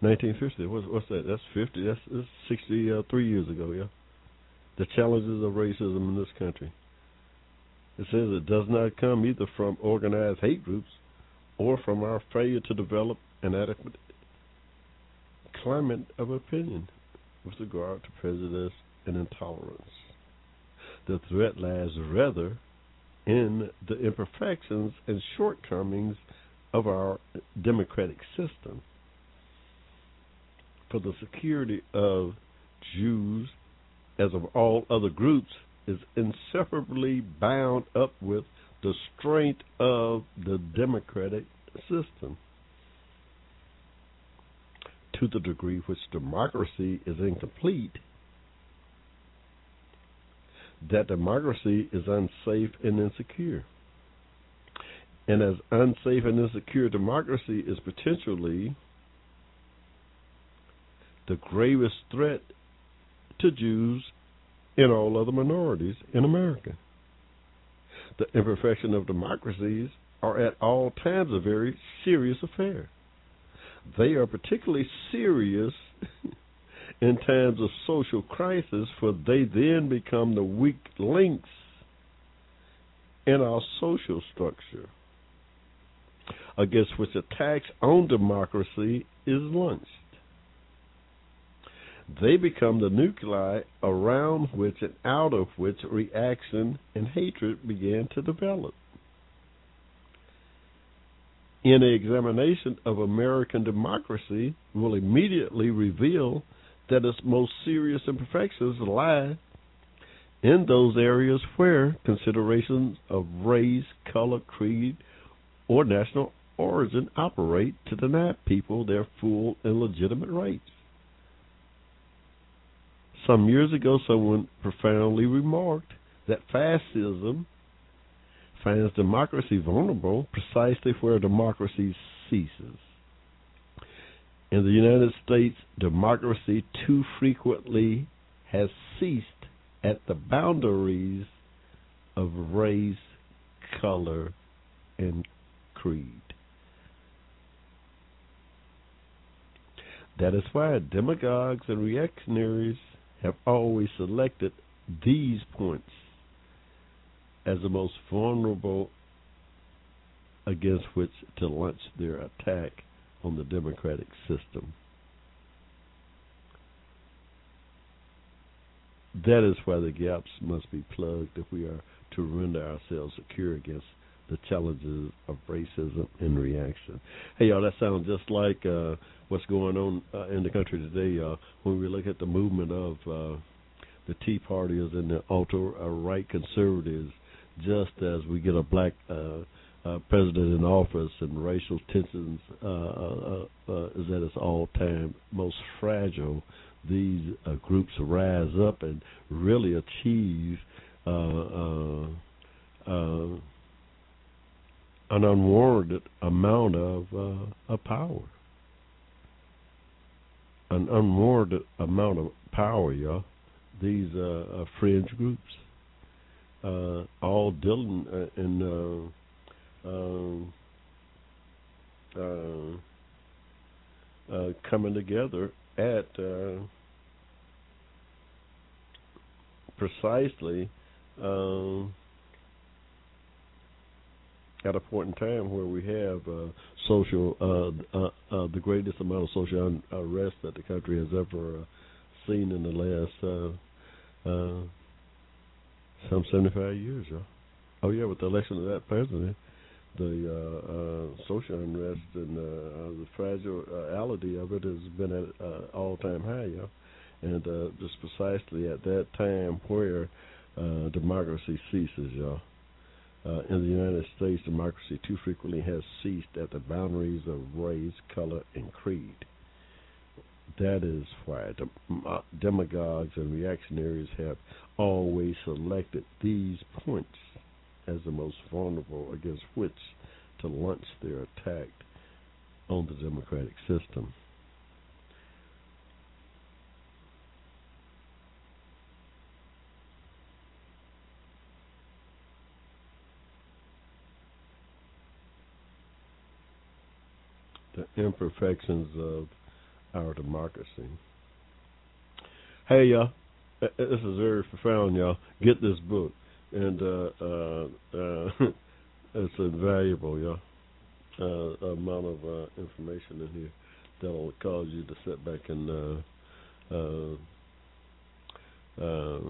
1950. What's, what's that? That's 50. That's, that's 63 years ago, yeah. The challenges of racism in this country. It says it does not come either from organized hate groups or from our failure to develop an adequate climate of opinion with regard to prejudice and intolerance. The threat lies rather in the imperfections and shortcomings of our democratic system. For the security of Jews, as of all other groups, is inseparably bound up with the strength of the democratic system. To the degree which democracy is incomplete, that democracy is unsafe and insecure. And as unsafe and insecure democracy is potentially the gravest threat to Jews and all other minorities in America. The imperfection of democracies are at all times a very serious affair. They are particularly serious <laughs> in times of social crisis, for they then become the weak links in our social structure against which attacks on democracy is launched. They become the nuclei around which and out of which reaction and hatred began to develop. In an examination of American democracy will immediately reveal that its most serious imperfections lie in those areas where considerations of race, color, creed, or national origin operate to deny people their full and legitimate rights. Some years ago, someone profoundly remarked that fascism finds democracy vulnerable precisely where democracy ceases. In the United States, democracy too frequently has ceased at the boundaries of race, color, and creed. That is why demagogues and reactionaries have always selected these points as the most vulnerable against which to launch their attack on the democratic system. That is why the gaps must be plugged if we are to render ourselves secure against the challenges of racism and reaction. Hey, y'all, that sounds just like uh, what's going on uh, in the country today. Uh, when we look at the movement of uh, the Tea Partiers and the ultra-right conservatives, just as we get a black uh, uh, president in office and racial tensions uh, uh, uh, is at its all-time most fragile, these uh, groups rise up and really achieve uh, uh, uh, an unwarranted amount of uh, of power, an unwarranted amount of power, y'all. These uh, uh, fringe groups, uh, all dealing uh, in coming together at precisely. At a point in time where we have uh, social, uh, uh, uh, the greatest amount of social unrest that the country has ever seen in the last some 75 years, y'all. Oh yeah, with the election of that president, the social unrest and the fragility of it has been at uh, all-time high, y'all. And uh, just precisely at that time where uh, democracy ceases, y'all. Uh, in the United States, democracy too frequently has ceased at the boundaries of race, color, and creed. That is why uh, demagogues and reactionaries have always selected these points as the most vulnerable against which to launch their attack on the democratic system. The imperfections of our democracy. Hey, y'all, this is very profound, y'all. Get this book, and uh, uh, uh, <laughs> it's invaluable, y'all. Uh, amount of uh, information in here that'll cause you to sit back and uh, uh, uh,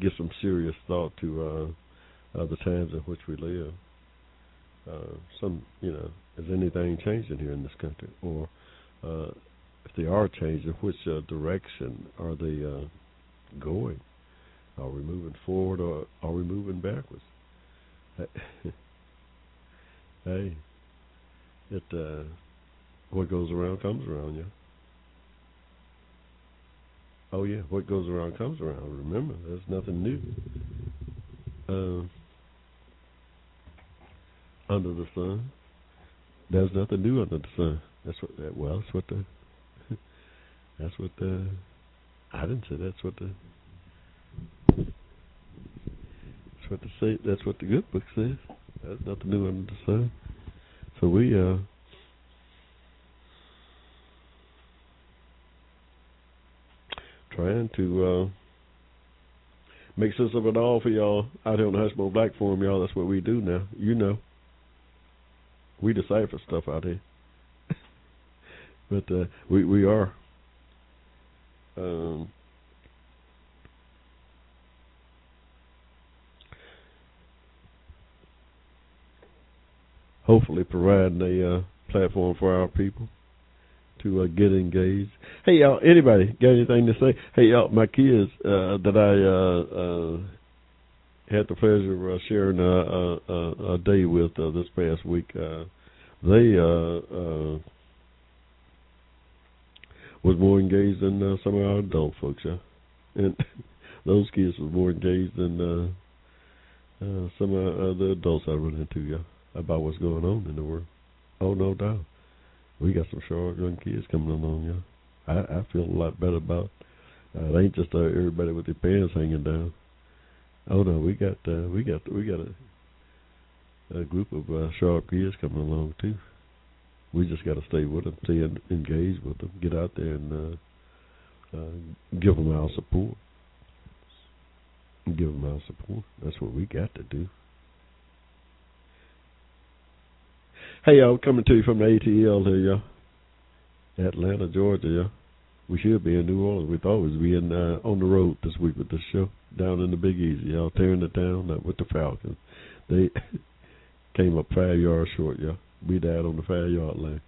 give some serious thought to uh, uh, the times in which we live. Uh, some, you know, is anything changing here in this country, or uh, if they are changing, which uh, direction are they uh, going? Are we moving forward or are we moving backwards? <laughs> hey, it uh, what goes around comes around, yeah. Oh yeah, what goes around comes around. Remember, there's nothing new uh, under the sun. There's nothing new under the sun. That's what. That, well, that's what the <laughs> that's what the. I didn't say that's what the. That's what the say. That's what the good book says. There's nothing new under the sun. So we uh. Trying to uh, make sense of it all for y'all out here on the Hushmo Black Forum, y'all. That's what we do now. You know, we decipher stuff out here, <laughs> but uh, we we are um, hopefully providing a uh, platform for our people to uh, get engaged. Hey y'all, anybody got anything to say? Hey y'all, my kids uh, that I uh, uh, had the pleasure of uh, sharing a, a, a day with uh, this past week, uh, they uh, uh, was more engaged than uh, some of our adult folks, yeah. And <laughs> those kids was more engaged than uh, uh, some of uh, the adults I run into, yeah, about what's going on in the world. Oh, no doubt. We got some sharp young kids coming along, yeah. I, I feel a lot better about. Uh, it ain't just uh, everybody with their pants hanging down. Oh no, we got uh, we got we got a a group of uh, sharp kids coming along too we just got to stay with them, stay engaged with them, get out there and uh, uh, give them our support. Give them our support. That's what we got to do. Hey, y'all, coming to you from the ATL here, y'all. Atlanta, Georgia, y'all. We should be in New Orleans. We thought we'd be in uh, on the road this week with the show down in the Big Easy, y'all, tearing the town up with the Falcons. They <laughs> came up five yards short, y'all. We died on the five yard line.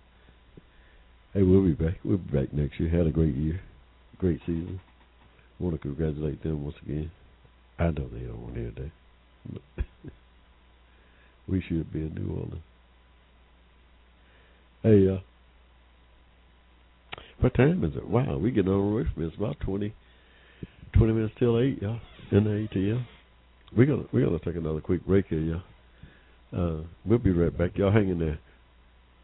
Hey, we'll be back. We'll be back next year. Had a great year, great season. Want to congratulate them once again. I know they don't want to hear that, <laughs> we should be in New Orleans. Hey, uh, what time is it? Wow, we on away from it. It's about twenty, twenty minutes till eight, y'all. In the ATL. We're gonna we're gonna take another quick break here, y'all. Uh, we'll be right back. Y'all hang in there.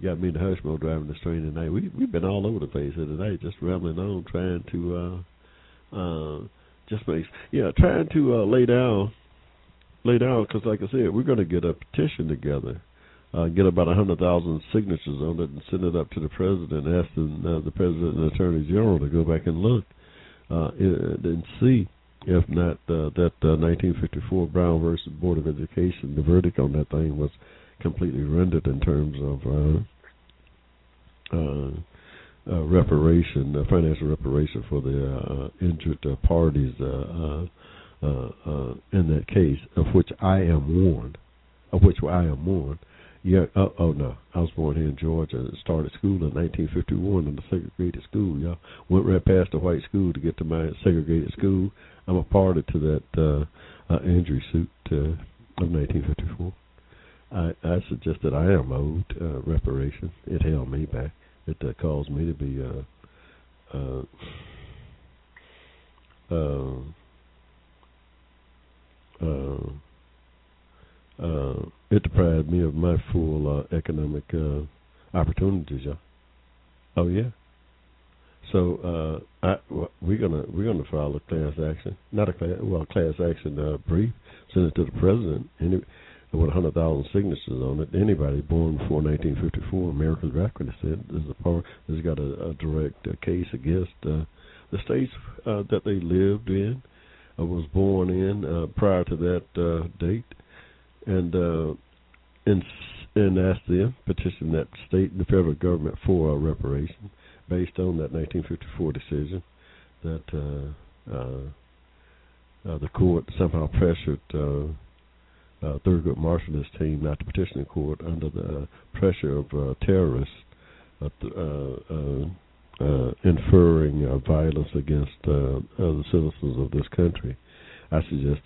Got me and Hushmo driving this train tonight. We we've been all over the place here tonight, just rambling on, trying to uh, uh, just make yeah, trying to uh, lay down, lay down. Because like I said, we're to get a petition together, uh, get about a hundred thousand signatures on it, and send it up to the president, asking uh, the president and attorney general to go back and look uh, and see if not uh, that uh, 1954 Brown versus Board of Education, the verdict on that thing was completely rendered in terms of uh, uh, uh, reparation, uh, financial reparation for the uh, injured uh, parties uh, uh, uh, uh, in that case, of which I am warned, of which I am one. Yeah. Uh, oh no, I was born here in Georgia. Started school in 1951 in the segregated school. Y'all went right past the white school to get to my segregated school. I'm a party to that uh, uh, injury suit uh, of 1954. I, I suggest that I am owed uh, reparation. It held me back. It uh, caused me to be uh, uh, uh, uh, uh, it deprived me of my full uh, economic uh, opportunities. Yeah. Oh yeah. So uh, I, we're gonna we're gonna file a class action, not a class well class action uh, brief, send it to the president. Any, with 100,000 signatures on it. Anybody born before 1954, America's Veteran said, is a power, has got a, a direct uh, case against uh, the states uh, that they lived in, uh, was born in uh, prior to that uh, date, and uh, and and asked them petition that state and the federal government for a reparation based on that 1954 decision that uh, uh, uh, the court somehow pressured. Uh, uh, Thurgood Marshall's team not the court under the pressure of uh, terrorists uh, inferring violence against other citizens of this country. I suggest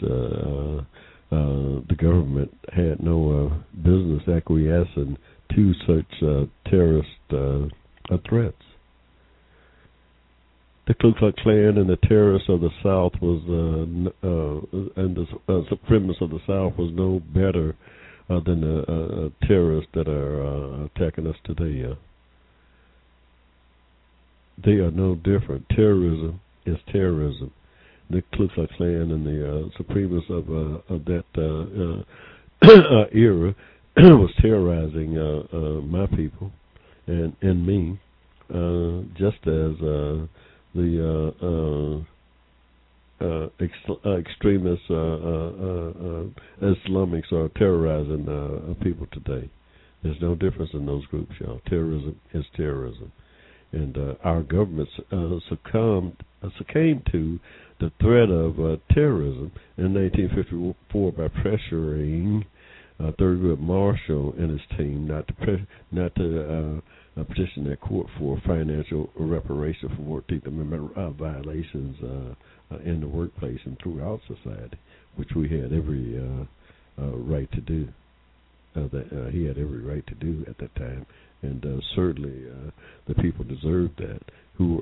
uh, the government had no uh, business acquiescing to such uh, terrorist uh, uh, threats the Ku Klux Klan and the terrorists of the South was uh, uh, and the uh, supremacists of the South was no better uh, than the uh, uh, terrorists that are uh, attacking us today. Uh. They are no different. Terrorism is terrorism. The Ku Klux Klan and the uh, supremacists of uh, of that uh, uh, <coughs> era <coughs> was terrorizing uh, uh, my people and and me, uh, just as. Uh, the uh, uh, uh, ex- uh, extremists, uh, uh, uh, Islamics are terrorizing uh, people today. There's no difference in those groups, y'all. Terrorism is terrorism, and uh, our government uh, succumbed uh, succumbed to the threat of uh, terrorism in 1954 by pressuring uh, Thurgood Marshall and his team not to pre- not to uh, uh, petition that court for financial reparation for 14th Amendment uh, violations uh, in the workplace and throughout society, which we had every right to do. That he had every right to do at that time, and certainly the people deserved that who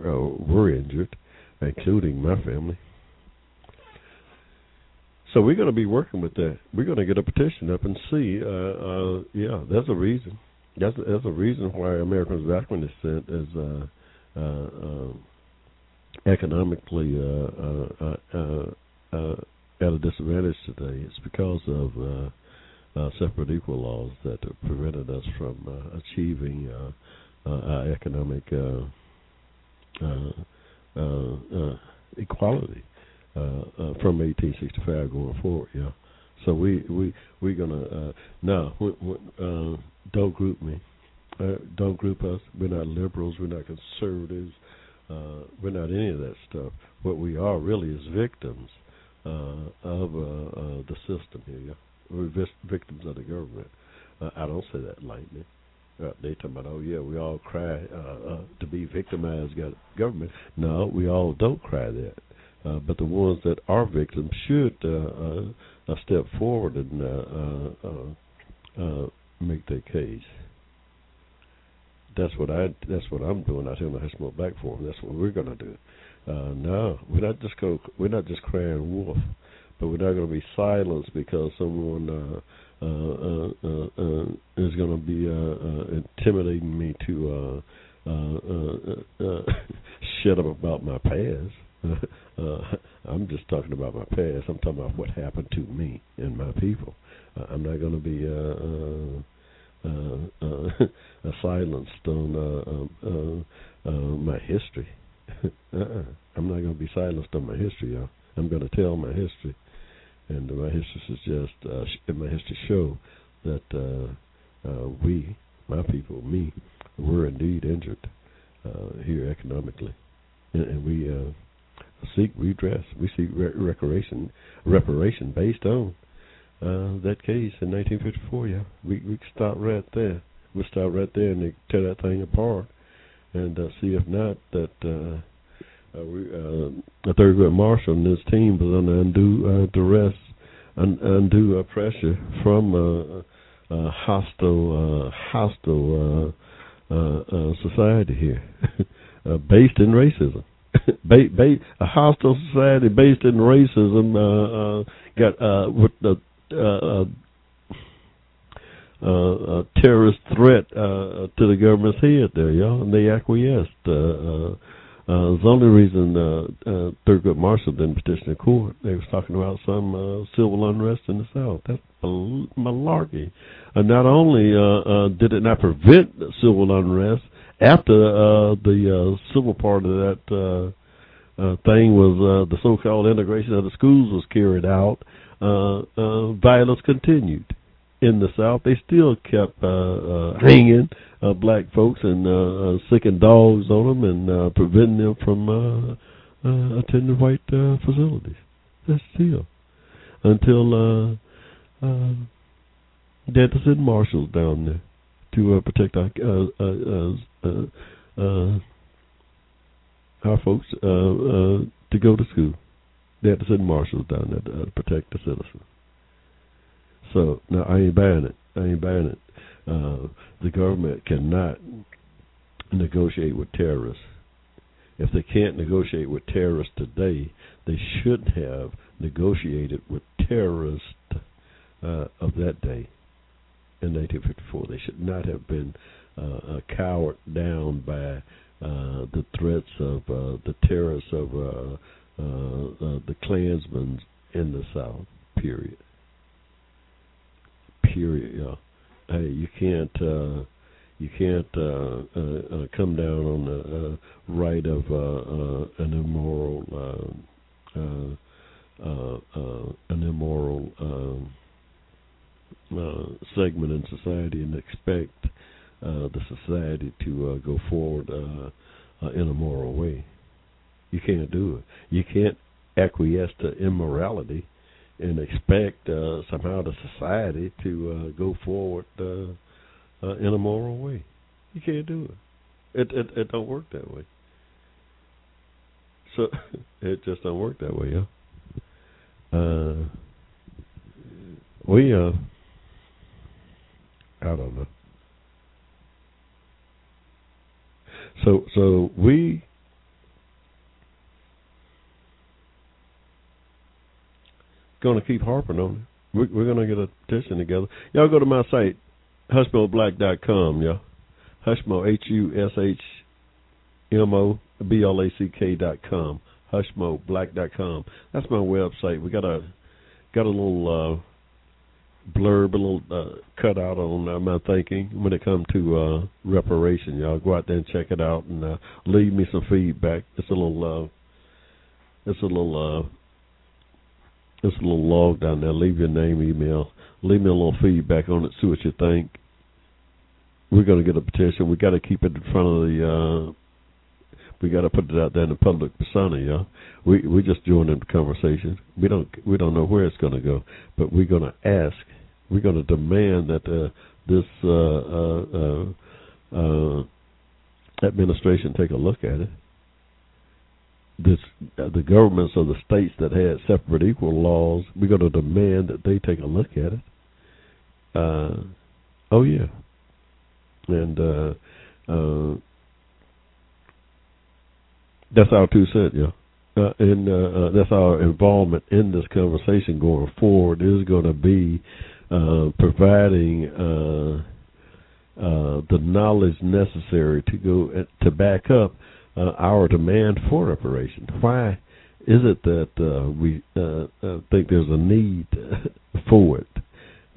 were injured, including my family. So we're going to be working with that. We're going to get a petition up and see. Uh, uh, yeah, that's a reason that's that's a reason why Americans of African descent is uh, uh, uh, economically uh, uh, uh, uh, uh, at a disadvantage today. It's because of uh, uh, separate equal laws that prevented us from uh, achieving uh, uh, our economic uh, uh, uh, uh, equality uh, uh, from 1865 going forward. Yeah. So we we we're gonna uh, now uh, don't group me, uh, don't group us. We're not liberals. We're not conservatives. Uh, we're not any of that stuff. What we are really is victims uh, of uh, uh, the system here. Yeah? We're victims of the government. Uh, I don't say that lightly. Uh, they talk about, oh yeah, we all cry uh, uh, to be victimized government. No, we all don't cry that. Uh, but the ones that are victims should uh, uh, step forward and uh, uh, uh, uh, make their case. That's what I. That's what I'm doing out here in the Hushmo Black Forum. That's what we're going to do. Uh, no, we're not just go. We're not just crying wolf, but we're not going to be silenced because someone uh, uh, uh, uh, uh, is going to be uh, uh, intimidating me to uh, uh, uh, uh, shut up about my past. uh, I'm just talking about my past. I'm talking about what happened to me and my people. Uh, I'm not going to be uh, uh, uh, uh, silenced on uh, uh, uh, uh, my history. uh-uh. I'm not going to be silenced on my history, y'all. I'm going to tell my history, and my history suggests, uh, sh- my history show that uh, uh, we, my people, me, were indeed injured uh, here economically, and, and we uh, seek redress. We seek re- reparation, reparation based on uh, that case in 1954. Yeah, we we stop right there. We stop right there and tear that thing apart, and uh, see if not that. Uh, uh, we, uh, Thurgood Marshall and his team was under undue uh, duress, un- undue uh, pressure from uh, uh, hostile, uh, hostile uh, uh, uh, society here, <laughs> uh, based in racism. <laughs> ba- ba- a hostile society based in racism uh, uh, got uh, with the uh, uh, uh, terrorist threat uh, to the government's head there, y'all, and they acquiesced. Uh, uh, uh, the only reason uh, uh, Thurgood Marshall didn't petition the court, they was talking about some uh, civil unrest in the South. That's malarkey. Uh, not only uh, uh, did it not prevent civil unrest, after uh, the uh, civil part of that uh, uh, thing was uh, the so-called integration of the schools was carried out, uh, uh, violence continued in the South. They still kept uh, uh, hanging uh, black folks and uh, uh, sicking dogs on them and uh, preventing them from uh, uh, attending white uh, facilities. That's still until uh, uh, they had to marshals down there to uh, protect our uh, uh, uh, uh, our folks uh, uh, to go to school. They had to send marshals down there to uh, protect the citizens. So now I ain't buying it. I ain't buying it. Uh, the government cannot negotiate with terrorists. If they can't negotiate with terrorists today, they should have negotiated with terrorists uh, of that day in 1954. They should not have been uh, cowered down by uh, the threats of uh, the terrorists of uh, uh, the Klansmen in the South. Period. Period. Yeah. Hey, you can't. Uh, you can't uh, uh, uh, come down on the uh, right of uh, uh, an immoral uh, uh, uh, uh, an immoral um, uh, segment in society and expect uh, the society to uh, go forward uh, uh, in a moral way. You can't do it. You can't acquiesce to immorality and expect uh, somehow the society to uh, go forward uh, uh, in a moral way. You can't do it. It it, it don't work that way. So <laughs> it just don't work that way, yeah. Uh, we uh, I don't know. So so we going to keep harping on it. We're, we're going to get a petition together. Y'all go to my site, hushmoblack.com, y'all. Hushmo, H U S H M O B L A C K dot com. Hushmoblack.com. That's my website. We got a got a little uh, blurb, a little uh, cutout on uh, my thinking when it comes to uh, reparation. Y'all go out there and check it out and uh, leave me some feedback. It's a little, uh, it's a little, uh, a little log down there. Leave your name, email. Leave me a little feedback on it. See what you think. We're going to get a petition. We got to keep it in front of the. Uh, we got to put it out there in the public persona, y'all. We we just joining the conversation. We don't we don't know where it's going to go, but we're going to ask. We're going to demand that uh, this uh, uh, uh, uh, administration take a look at it. This uh, the governments of the states that had separate equal laws. We're going to demand that they take a look at it. Uh, oh yeah, and uh, uh, that's our two cents, yeah. Uh, and uh, uh, that's our involvement in this conversation going forward is going to be uh, providing uh, the knowledge necessary to go to back up uh, our demand for reparation. Why is it that uh, we uh, uh, think there's a need <laughs> for it?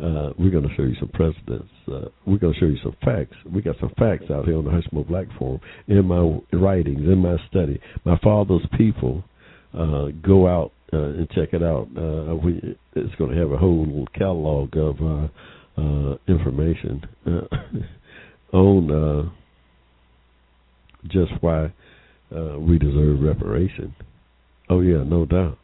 Uh, we're going to show you some precedents. Uh, we're going to show you some facts. We got some facts out here on the Hushmo Black Forum in my writings, in my study. My father's people. Uh, go out uh, and check it out. Uh, we, it's going to have a whole catalog of uh, uh, information uh, <coughs> on just why uh, we deserve reparation. Oh yeah, no doubt.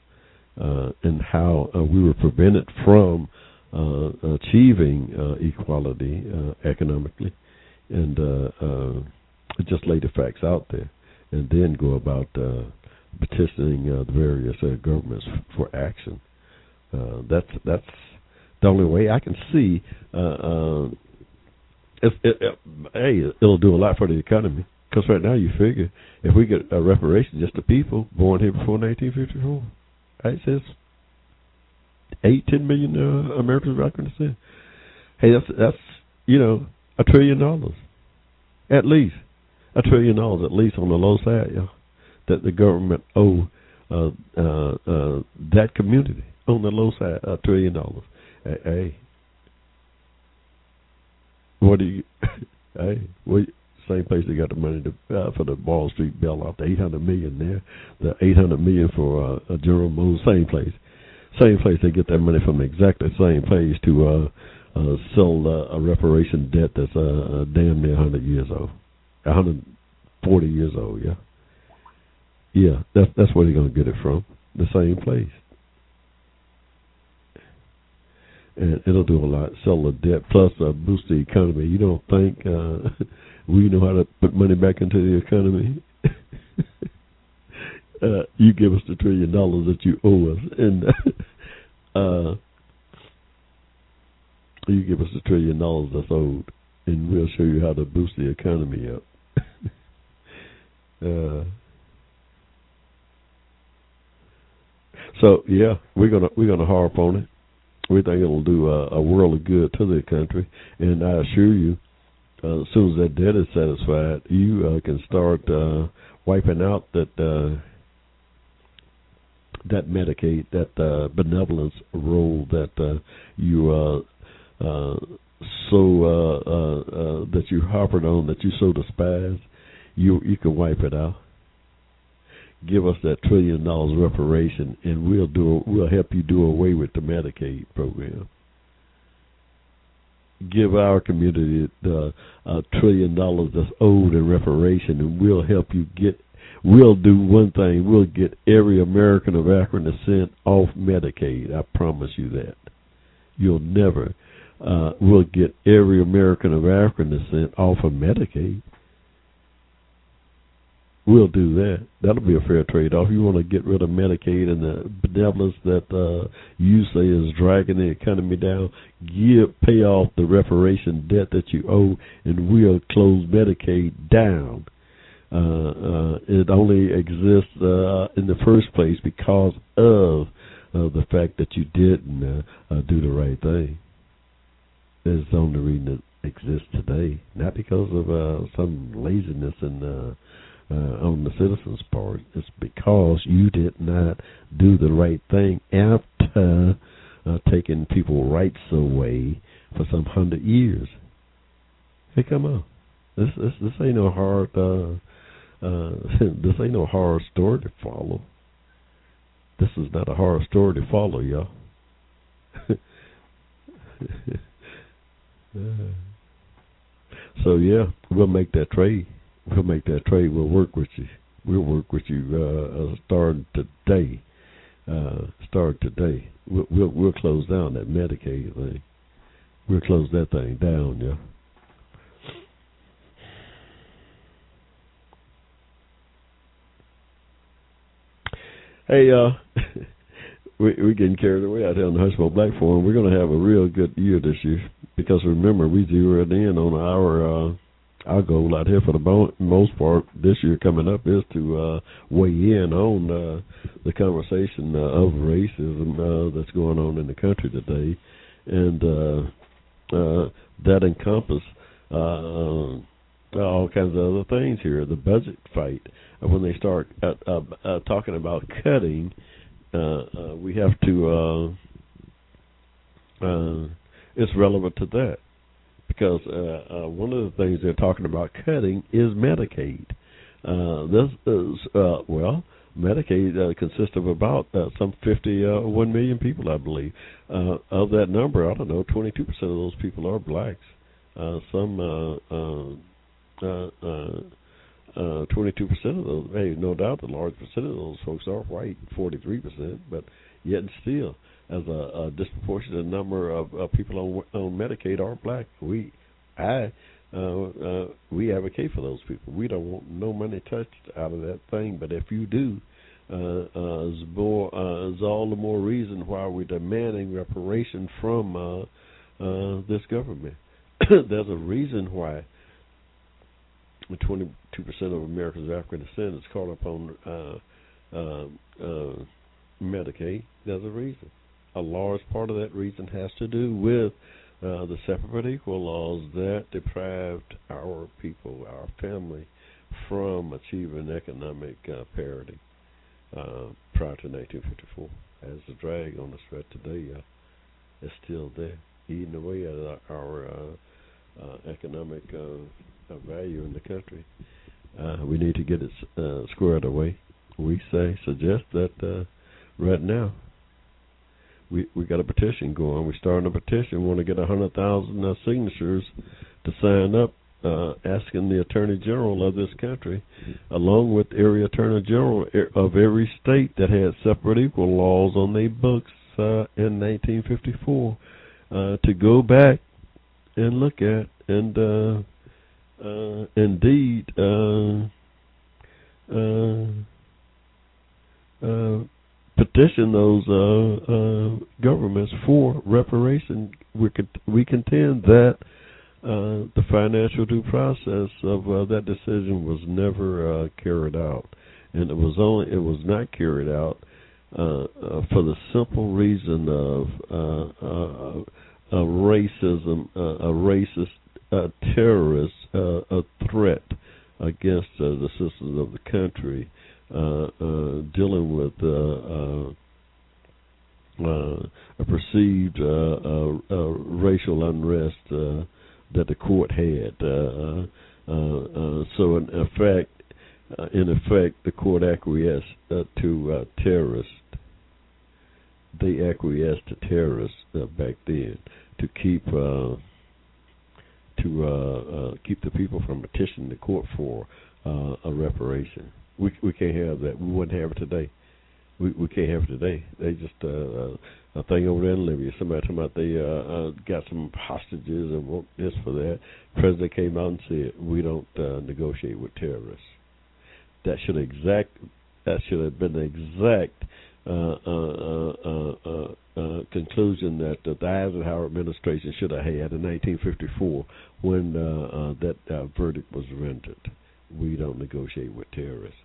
Uh, and how uh, we were prevented from uh, achieving uh, equality uh, economically, and just lay the facts out there, and then go about petitioning the various governments for action. that's that's the only way I can see. If, it, it, hey, it'll do a lot for the economy. Because right now you figure if we get a reparation just to people born here before 1954, it says eight, ten million uh, Americans back in the sin. Hey, that's that's you know a trillion dollars, at least a trillion dollars, at least on the low side, yeah, that the government owe uh, uh, uh, that community on the low side, a trillion dollars. Hey, hey, what do you? <laughs> hey, what? Same place they got the money to, uh, for the Wall Street bailout, the eight hundred million there, the eight hundred million for uh, General Motors, same place. Same place they get their money from exactly same place to uh uh sell uh, a reparation debt that's uh, uh damn near 100 years old 140 years old yeah. Yeah that's that's where they're to get it from the same place and it'll do a lot sell the debt plus uh, boost the economy you don't think uh <laughs> we know how to put money back into the economy <laughs> uh, you give us the trillion dollars that you owe us, and <laughs> uh, you give us the trillion dollars that's owed, and we'll show you how to boost the economy up. uh, so yeah, we're gonna we're gonna harp on it. We think it'll do a, a world of good to the country, and I assure you, uh, as soon as that debt is satisfied, you uh, can start uh, wiping out that uh, that Medicaid, that uh, benevolence role that uh, you uh, uh, so uh, uh, uh, that you harped on, that you so despise, you you can wipe it out. Give us that trillion dollars reparation, and we'll do we'll help you do away with the Medicaid program. Give our community the trillion dollars that's owed in reparation, and we'll help you get we'll do one thing. We'll get every American of African descent off Medicaid. I promise you that. You'll never. Uh, we'll get every American of African descent off of Medicaid. We'll do that. That'll be a fair trade-off. You want to get rid of Medicaid and the benevolence that uh, you say is dragging the economy down. Give, pay off the reparation debt that you owe, and we'll close Medicaid down uh, uh, it only exists uh, in the first place because of uh, the fact that you didn't uh, uh, do the right thing. It's the only reason it exists today, not because of uh, some laziness and. uh, uh, on the citizens' part. It's because you did not do the right thing after uh, taking people rights away for some hundred years. Hey, come on, this this this ain't no hard. Uh, uh, <laughs> this ain't no horror story to follow. This is not a horror story to follow, y'all. <laughs> so yeah, we'll make that trade. We'll make that trade. We'll work with you. We'll work with you uh, uh, starting today. Uh, start today. We'll, we'll we'll close down that Medicaid thing. We'll close that thing down, yeah. Hey, uh, <laughs> we we getting carried away out here on the Hushmo Black Forum. We're going to have a real good year this year because remember we zeroed in on our uh, our goal out here for the most part this year coming up is to uh, weigh in on uh, the conversation uh, of racism uh, that's going on in the country today, and uh, uh, that encompass uh, all kinds of other things here. The budget fight when they start talking about cutting, we have to. It's relevant to that because uh, uh, one of the things they're talking about cutting is Medicaid. Uh, this is uh, well, Medicaid uh, consists of about uh, some fifty-one uh, million people, I believe. Uh, of that number, I don't know, twenty-two percent of those people are blacks. Uh, some uh, uh, uh, uh, 22% of those, hey, no doubt the large percent of those folks are white, 43%, but yet and still, as a, a disproportionate number of uh, people on on Medicaid are black. We, I, uh, uh, we advocate for those people. We don't want no money touched out of that thing. But if you do, uh, uh, is more uh, is all the more reason why we're demanding reparation from uh, uh, this government. <coughs> There's a reason why 22% of Americans are African descent is caught up on uh, uh, uh, Medicaid. There's a reason. A large part of that reason has to do with uh, the separate but equal laws that deprived our people, our family, from achieving economic uh, parity uh, prior to 1954. As the drag on the threat today uh, is still there, eating away at our uh, uh, economic value in the country. We need to get it squared away. We say suggest that right now we we got a petition going. We're starting a petition. We want to get a hundred thousand uh, signatures to sign up, uh, asking the Attorney General of this country, along with area Attorney General of every state that had separate equal laws on their books uh, in 1954, uh, to go back and look at and uh, uh, indeed. Uh, uh, uh, petition those uh, uh, governments for reparation. We we contend that uh, the financial due process of uh, that decision was never uh, carried out, and it was only it was not carried out uh, for the simple reason of a racism, a racist uh, terrorist, a threat against the citizens of the country Uh, uh, dealing with uh, uh a perceived racial unrest that the court had. so, in effect, in effect, the court acquiesced to terrorists. They acquiesced to terrorists back then to keep uh, to uh, uh, keep the people from petitioning the court for uh, a reparation. We we can't have that. We wouldn't have it today. We we can't have it today. They just uh, uh a thing over there in Libya. Somebody talking about they uh, uh got some hostages and want this for that. President came out and said we don't uh, negotiate with terrorists. That should exact that should have been the exact uh, uh, uh, uh, uh, conclusion that the Eisenhower administration should have had in 1954 when that verdict was rendered. We don't negotiate with terrorists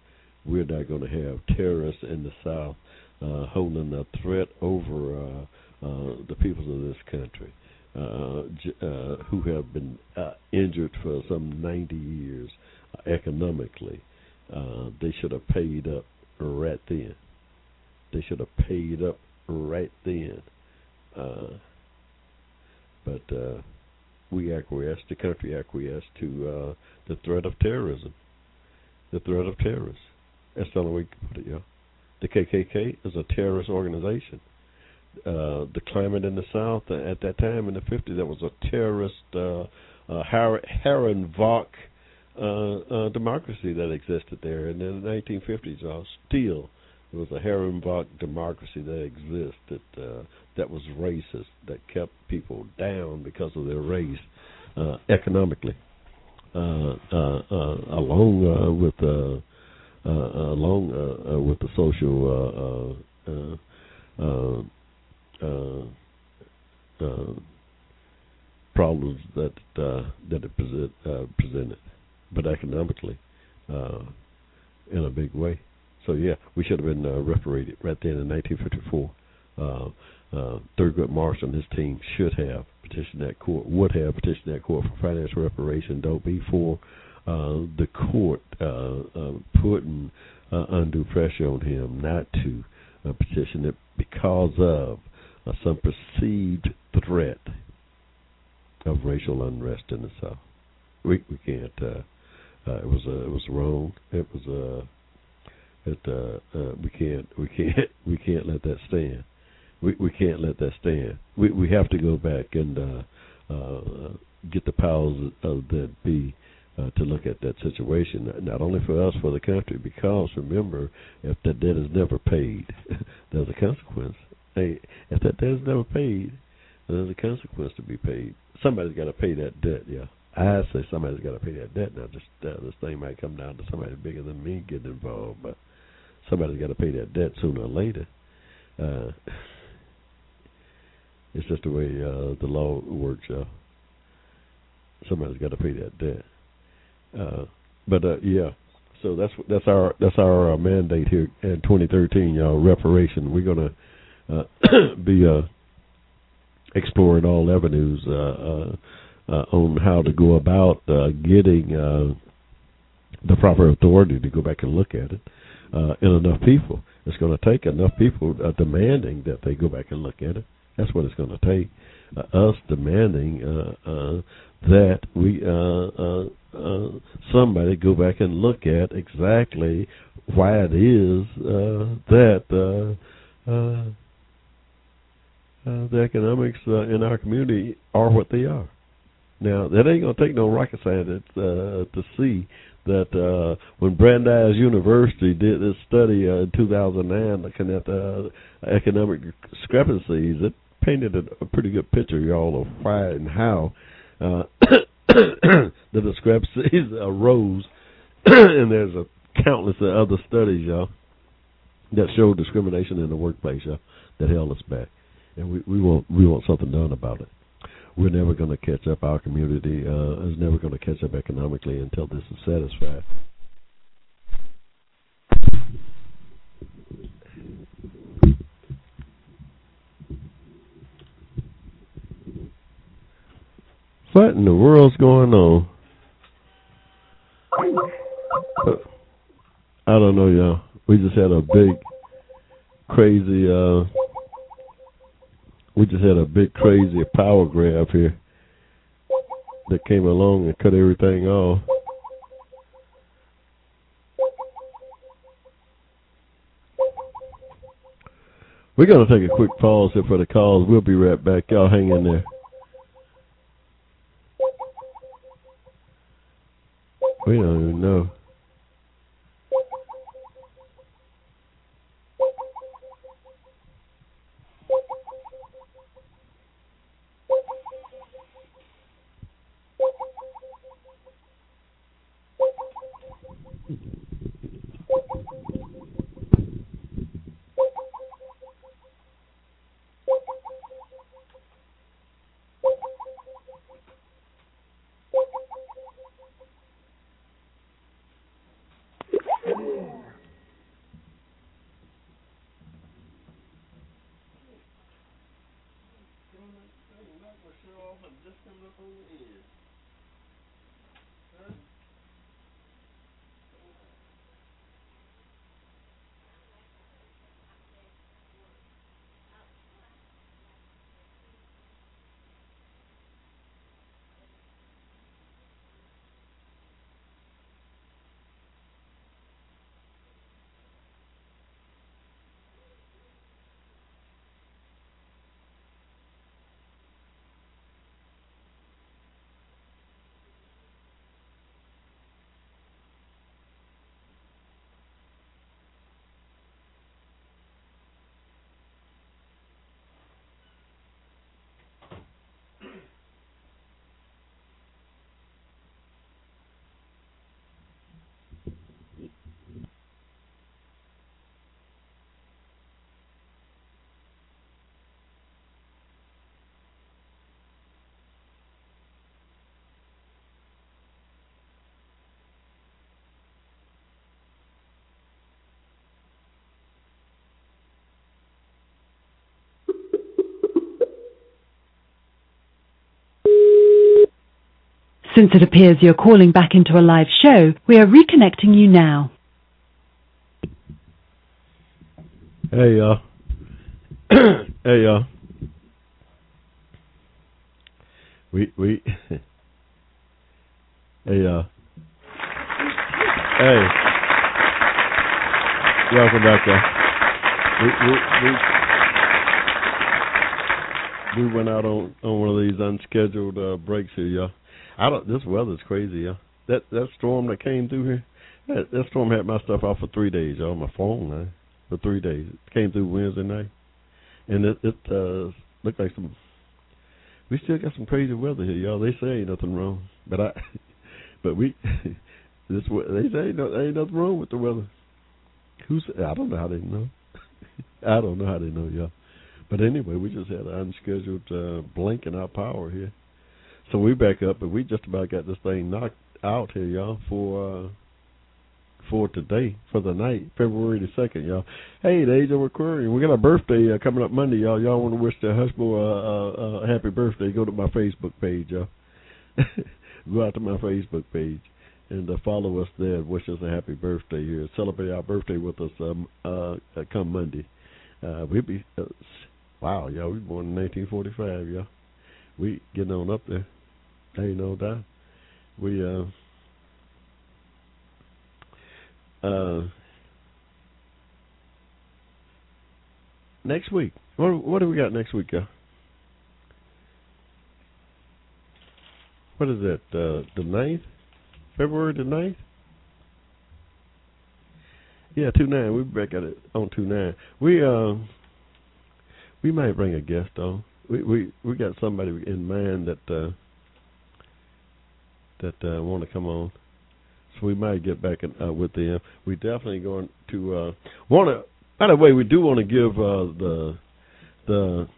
we're not going to have terrorists in the South uh, holding a threat over uh, uh, the people of this country uh, uh, who have been uh, injured for some 90 years uh, economically. Uh, they should have paid up right then. They should have paid up right then. Uh, but uh, we acquiesced, the country acquiesced to uh, the threat of terrorism. The threat of terrorists. Way you put it. The KKK is a terrorist organization. Uh, the climate in the South uh, at that time in the 50s, that was a terrorist uh, uh, Herrenvolk uh, uh, democracy that existed there. And in the 1950s, uh, still, there was a Herrenvolk democracy that existed uh, that was racist, that kept people down because of their race uh, economically, uh, uh, uh, along uh, with uh, uh, along uh, uh, with the social problems that that it present, presented, but economically in a big way. So yeah, we should have been uh, reparated right then in 1954. Uh, uh, Thurgood Marshall and his team should have petitioned that court, would have petitioned that court for financial reparation, though before uh, the court uh, uh, putting undue pressure on him not to petition it because of some perceived threat of racial unrest in the South. We we can't. It was it was wrong. It was it uh, uh, we can't we can't <laughs> we can't let that stand. We we can't let that stand. We we have to go back and uh, uh, get the powers of that be uh, to look at that situation, not only for us, for the country, because remember, if that debt is never paid, <laughs> there's a consequence. Hey, if that debt is never paid, there's a consequence to be paid. Somebody's got to pay that debt, yeah. I say somebody's got to pay that debt. Now, just uh, this thing might come down to somebody bigger than me getting involved, but somebody's got to pay that debt sooner or later. Uh, it's just the way uh, the law works. Somebody's got to pay that debt. Uh, but uh, yeah, so that's that's our that's our uh, mandate here in 2013, y'all. Reparation. We're gonna uh, <coughs> be uh, exploring all avenues uh, uh, uh, on how to go about uh, getting uh, the proper authority to go back and look at it, uh, and enough people. It's going to take enough people uh, demanding that they go back and look at it. That's what it's going to take. Uh, us demanding uh, uh, that we uh, uh, uh, somebody go back and look at exactly why it is uh, that uh, the economics uh, in our community are what they are. Now that ain't gonna take no rocket scientist uh, to see that uh, when Brandeis University did this study in 2009 looking at economic discrepancies, it painted a, a pretty good picture, y'all, of why and how uh, <coughs> the discrepancies <laughs> arose. <coughs> and there's a countless of other studies, y'all, that show discrimination in the workplace, y'all, that held us back, and we, we want we want something done about it we're never going to catch up. Our community uh, is never going to catch up economically until this is satisfied. What in the world's going on? I don't know, y'all. We just had a big, crazy uh, we just had a big crazy power grab here that came along and cut everything off. We're going to take a quick pause here for the calls. We'll be right back. Y'all hang in there. We don't even know. Since it appears you're calling back into a live show, we are reconnecting you now. Hey, y'all. <clears throat> hey, y'all. We, we. <laughs> hey, y'all. Hey. Welcome back, y'all. We, we, we, we went out on, on one of these unscheduled uh, breaks here, y'all. I don't. This weather's crazy. Yeah, that that storm that came through here, that, that storm had my stuff off for three days on my phone now. For three days, it came through Wednesday night, and it it uh, looked like some. We still got some crazy weather here, y'all. They say ain't nothing wrong, but I, <laughs> but we, <laughs> this they say ain't, no, ain't nothing wrong with the weather. Who's I don't know how they know. <laughs> I don't know how they know, y'all. But anyway, we just had an unscheduled uh, blink in our power here. So we back up, and we just about got this thing knocked out here, y'all, for uh, for today, for the night, February the second, y'all. Hey, the age of. We got a birthday uh, coming up Monday, y'all. Y'all want to wish the husband uh, uh, uh, happy birthday? Go to my Facebook page, y'all. <laughs> Go out to my Facebook page and uh, follow us there. And wish us a happy birthday here. Celebrate our birthday with us um, uh, come Monday. Uh, we'll be uh, wow, y'all. We born in 1945, y'all. We getting on up there. Ain't know that We uh uh next week. What what do we got next week, y'all? What is that? Uh, the ninth, February the ninth. Yeah, two nine. We'll back at it on two nine. We uh, we might bring a guest though We we we got somebody in mind that uh, that uh, want to come on, so we might get back in, uh, with them. We definitely going to uh, want to. By the way, we do want to give uh, the the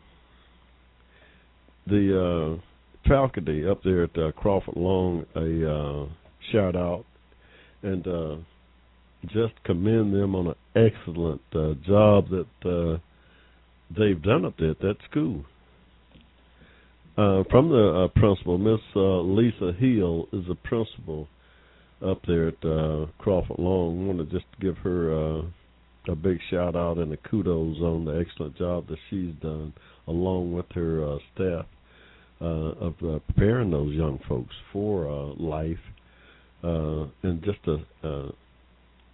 the uh, faculty up there at uh, Crawford Long a uh, shout out and uh, just commend them on an excellent uh, job that uh, they've done up there at that school. Uh, from the uh, principal, Miss uh, Lisa Hill is a principal up there at uh, Crawford Long. I want to just give her uh, a big shout out and a kudos on the excellent job that she's done, along with her uh, staff, uh, of uh, preparing those young folks for uh, life, uh, and just a, a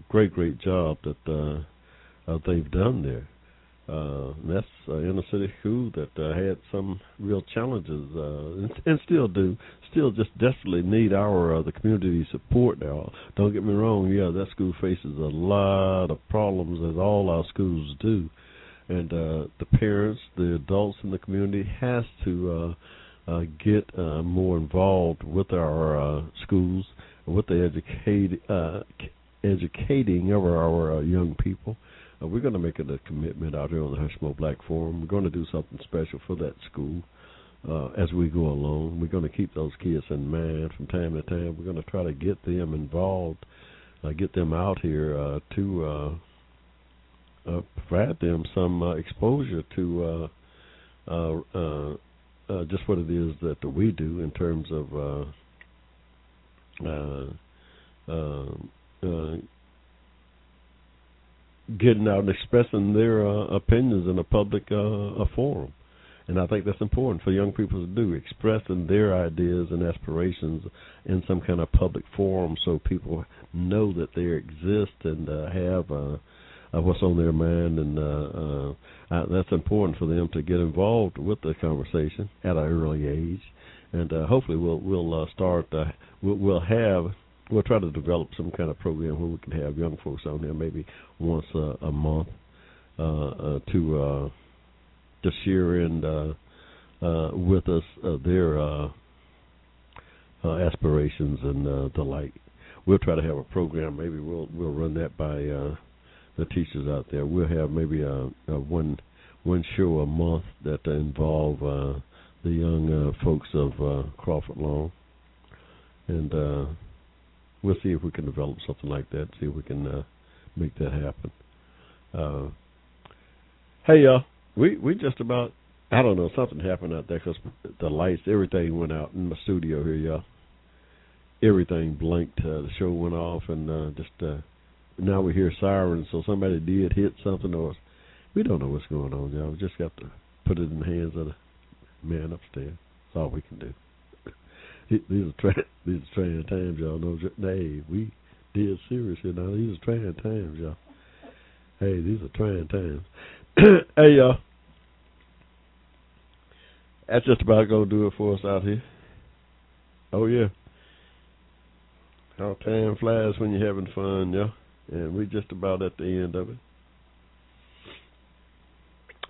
great, great job that uh, uh, they've done there. Uh, that's uh, inner city school that uh, had some real challenges uh, and, and still do, still just desperately need our uh, the community support now. Don't get me wrong, yeah, that school faces a lot of problems as all our schools do, and uh, the parents, the adults in the community has to uh, uh, get uh, more involved with our uh, schools, with the educate, uh, educating of our uh, young people. Uh, we're going to make it a commitment out here on the Hushmo Black Forum. We're going to do something special for that school uh, as we go along. We're going to keep those kids in mind from time to time. We're going to try to get them involved, uh, get them out here uh, to uh, uh, provide them some uh, exposure to uh, uh, uh, uh, just what it is that we do in terms of uh, uh, uh, uh, getting out and expressing their uh, opinions in a public uh, a forum. And I think that's important for young people to do, expressing their ideas and aspirations in some kind of public forum so people know that they exist and uh, have uh, uh, what's on their mind. And uh, uh, uh, that's important for them to get involved with the conversation at an early age. And uh, hopefully we'll we'll uh, start uh, we'll, we'll have we'll try to develop some kind of program where we can have young folks on there maybe once uh, a month uh, uh, to uh, to share in uh, uh, with us uh, their uh, uh, aspirations and uh, the like. We'll try to have a program. Maybe we'll we'll run that by uh, the teachers out there. We'll have maybe a, a one one show a month that involve uh, the young uh, folks of uh, Crawford Long, and uh, we'll see if we can develop something like that. See if we can uh, make that happen. Uh, hey, y'all, we we just about I don't know something happened out there because the lights, everything went out in my studio here, y'all. Everything blinked. Uh, the show went off, and uh, just uh, now we hear sirens. So somebody did hit something, or we don't know what's going on, y'all. We just got to put it in the hands of the man upstairs. That's all we can do these are tra- these are trying times, y'all. know. hey, we did serious here now. These are trying times, y'all. Hey, these are trying times. <clears throat> hey, y'all. That's just about gonna do it for us out here. Oh yeah. How time flies when you're having fun, y'all. And we're just about at the end of it.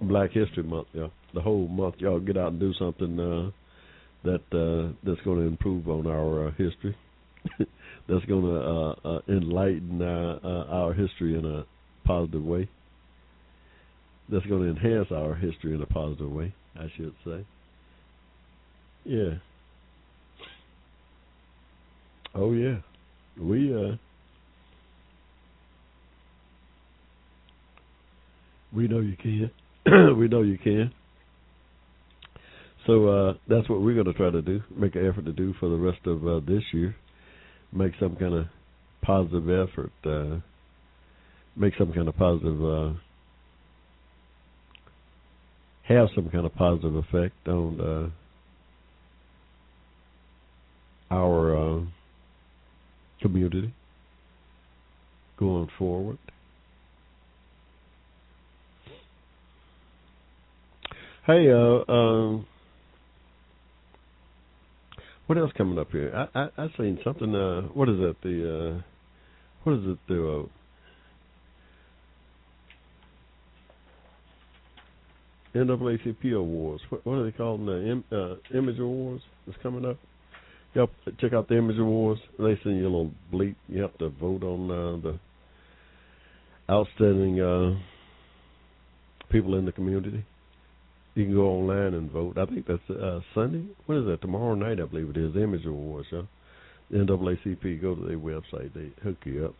Black History Month, y'all. The whole month, y'all get out and do something uh, that uh, that's going to improve on our uh, history. <laughs> that's going to uh, uh, enlighten uh, uh, our history in a positive way. That's going to enhance our history in a positive way, I should say. Yeah. Oh yeah. We uh we know you can. <clears throat> we know you can. So uh that's what we're going to try to do. Make an effort to do for the rest of uh, this year. Make some kind of positive effort. Uh make some kind of positive uh have some kind of positive effect on uh our uh, community going forward. Hey, uh, um, what else coming up here? I I, I seen something. Uh, what is that? The uh, what is it? The uh, NAACP awards. What, what are they called? The uh, Image Awards is coming up. Yep, check out the Image Awards. They send you a little bleep. You have to vote on uh, the outstanding uh, people in the community. You can go online and vote. I think that's uh, Sunday. When is that? Tomorrow night, I believe it is. Image Awards. Yeah? The NAACP. Go to their website. They hook you up.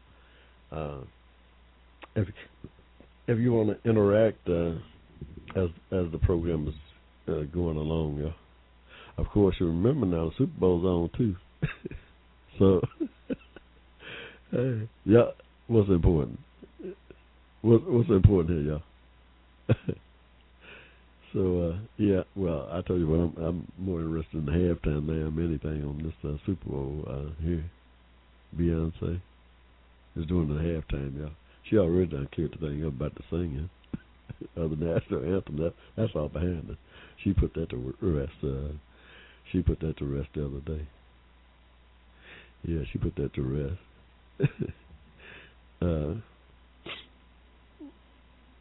Uh, if if you want to interact uh, as as the program is uh, going along, yeah of course, you remember now the Super Bowl's on too. <laughs> so, <laughs> hey, yeah, what's important? What, what's important here, y'all? <laughs> so, uh, yeah, well, I told you what, I'm, I'm more interested in the halftime than I am anything on this uh, Super Bowl uh, here. Beyonce is doing the halftime, y'all. She already done cleared the thing up about the singing of the national anthem. That that's all behind her. She put that to rest. Uh, she put that to rest the other day. Yeah, she put that to rest. <laughs> uh,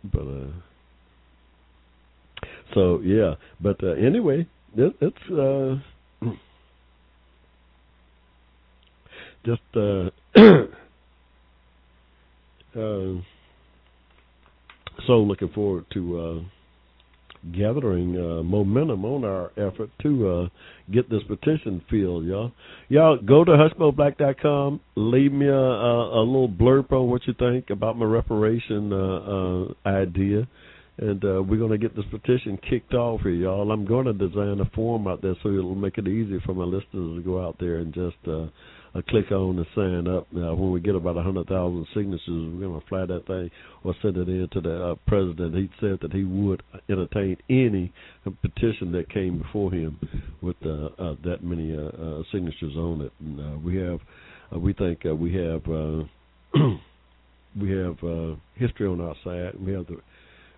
but uh, so yeah, but uh, anyway, it, it's uh, just uh, uh, <coughs> so looking forward to. Uh, gathering uh, momentum on our effort to uh, get this petition filled, y'all. Y'all go to hushmoblack.com, leave me a, a, a little blurb on what you think about my reparation uh, uh, idea, and uh, we're going to get this petition kicked off here, y'all. I'm going to design a form out there so it'll make it easy for my listeners to go out there and just uh, uh, click on and sign up. Now, when we get about a hundred thousand signatures, we're going to fly that thing or send it in to the uh, president. He said that he would entertain any petition that came before him with uh, uh, that many uh, uh, signatures on it. And, uh, we have, uh, we think uh, we have. Uh, <clears throat> we have uh, history on our side. We have the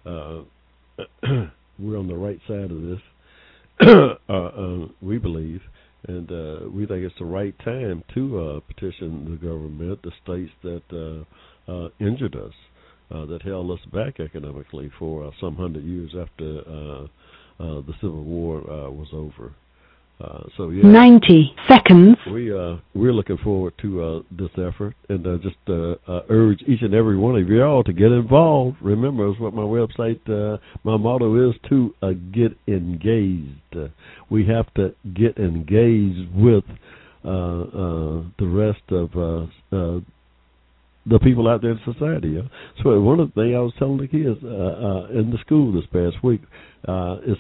uh, <clears throat> we're on the right side of this. <clears throat> uh, uh, we believe, and uh, we think it's the right time to uh, petition the government, the states that uh, uh, injured us, uh, that held us back economically for some hundred years after uh, uh, the Civil War uh, was over. Uh, so yeah, 90 seconds. we uh, we're looking forward to uh, this effort, and uh, just uh, uh, urge each and every one of you all to get involved. Remember, is what my website, uh, my motto is to uh, get engaged. We have to get engaged with uh, uh, the rest of uh, uh, the people out there in society. Yeah? So one of the things I was telling the kids uh, uh, in the school this past week uh, is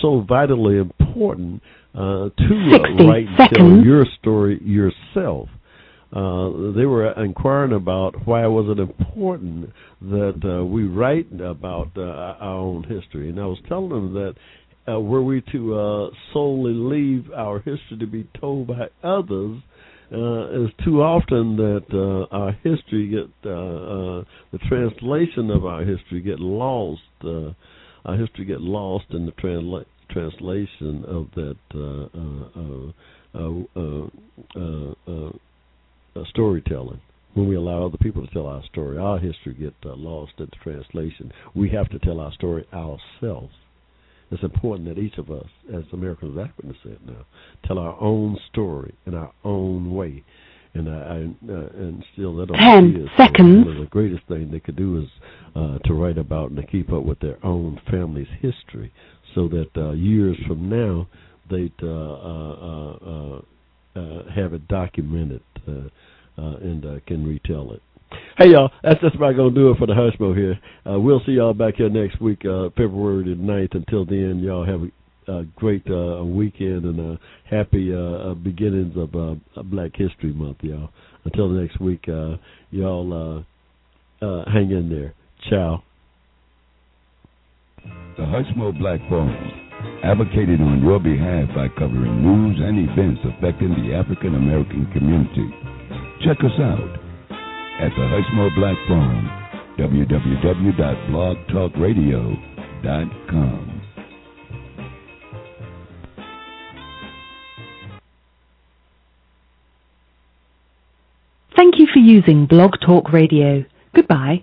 so vitally important uh, to uh, write and tell your story yourself. Uh, they were inquiring about why was it important that uh, we write about uh, our own history, and I was telling them that uh, were we to uh, solely leave our history to be told by others, uh, it's too often that uh, our history get uh, uh, the translation of our history get lost. Uh, our history get lost in the transla- translation of that uh, uh, uh, storytelling, when we allow other people to tell our story, our history get uh, lost in the translation. We have to tell our story ourselves. It's important that each of us, as Americans, as Africans said now, tell our own story in our own way. And I, I uh, and still that ten is, seconds. Uh, the greatest thing they could do is uh, to write about and to keep up with their own family's history, so that uh, years from now they'd uh, uh, uh, uh, have it documented uh, uh, and uh, can retell it. Hey y'all, that's just about gonna do it for the Hushmo here. Uh, we'll see y'all back here next week, uh, February the 9th. Until then, y'all have a, a great uh, weekend and a happy uh, uh, beginnings of uh, Black History Month, y'all. Until next week, uh, y'all uh, uh, hang in there. Ciao. The Hushmo Black Forum, advocated on your behalf by covering news and events affecting the African American community. Check us out at the Hushmo Black Forum, www.blogtalkradio.com. Thank you for using Blog Talk Radio. Goodbye.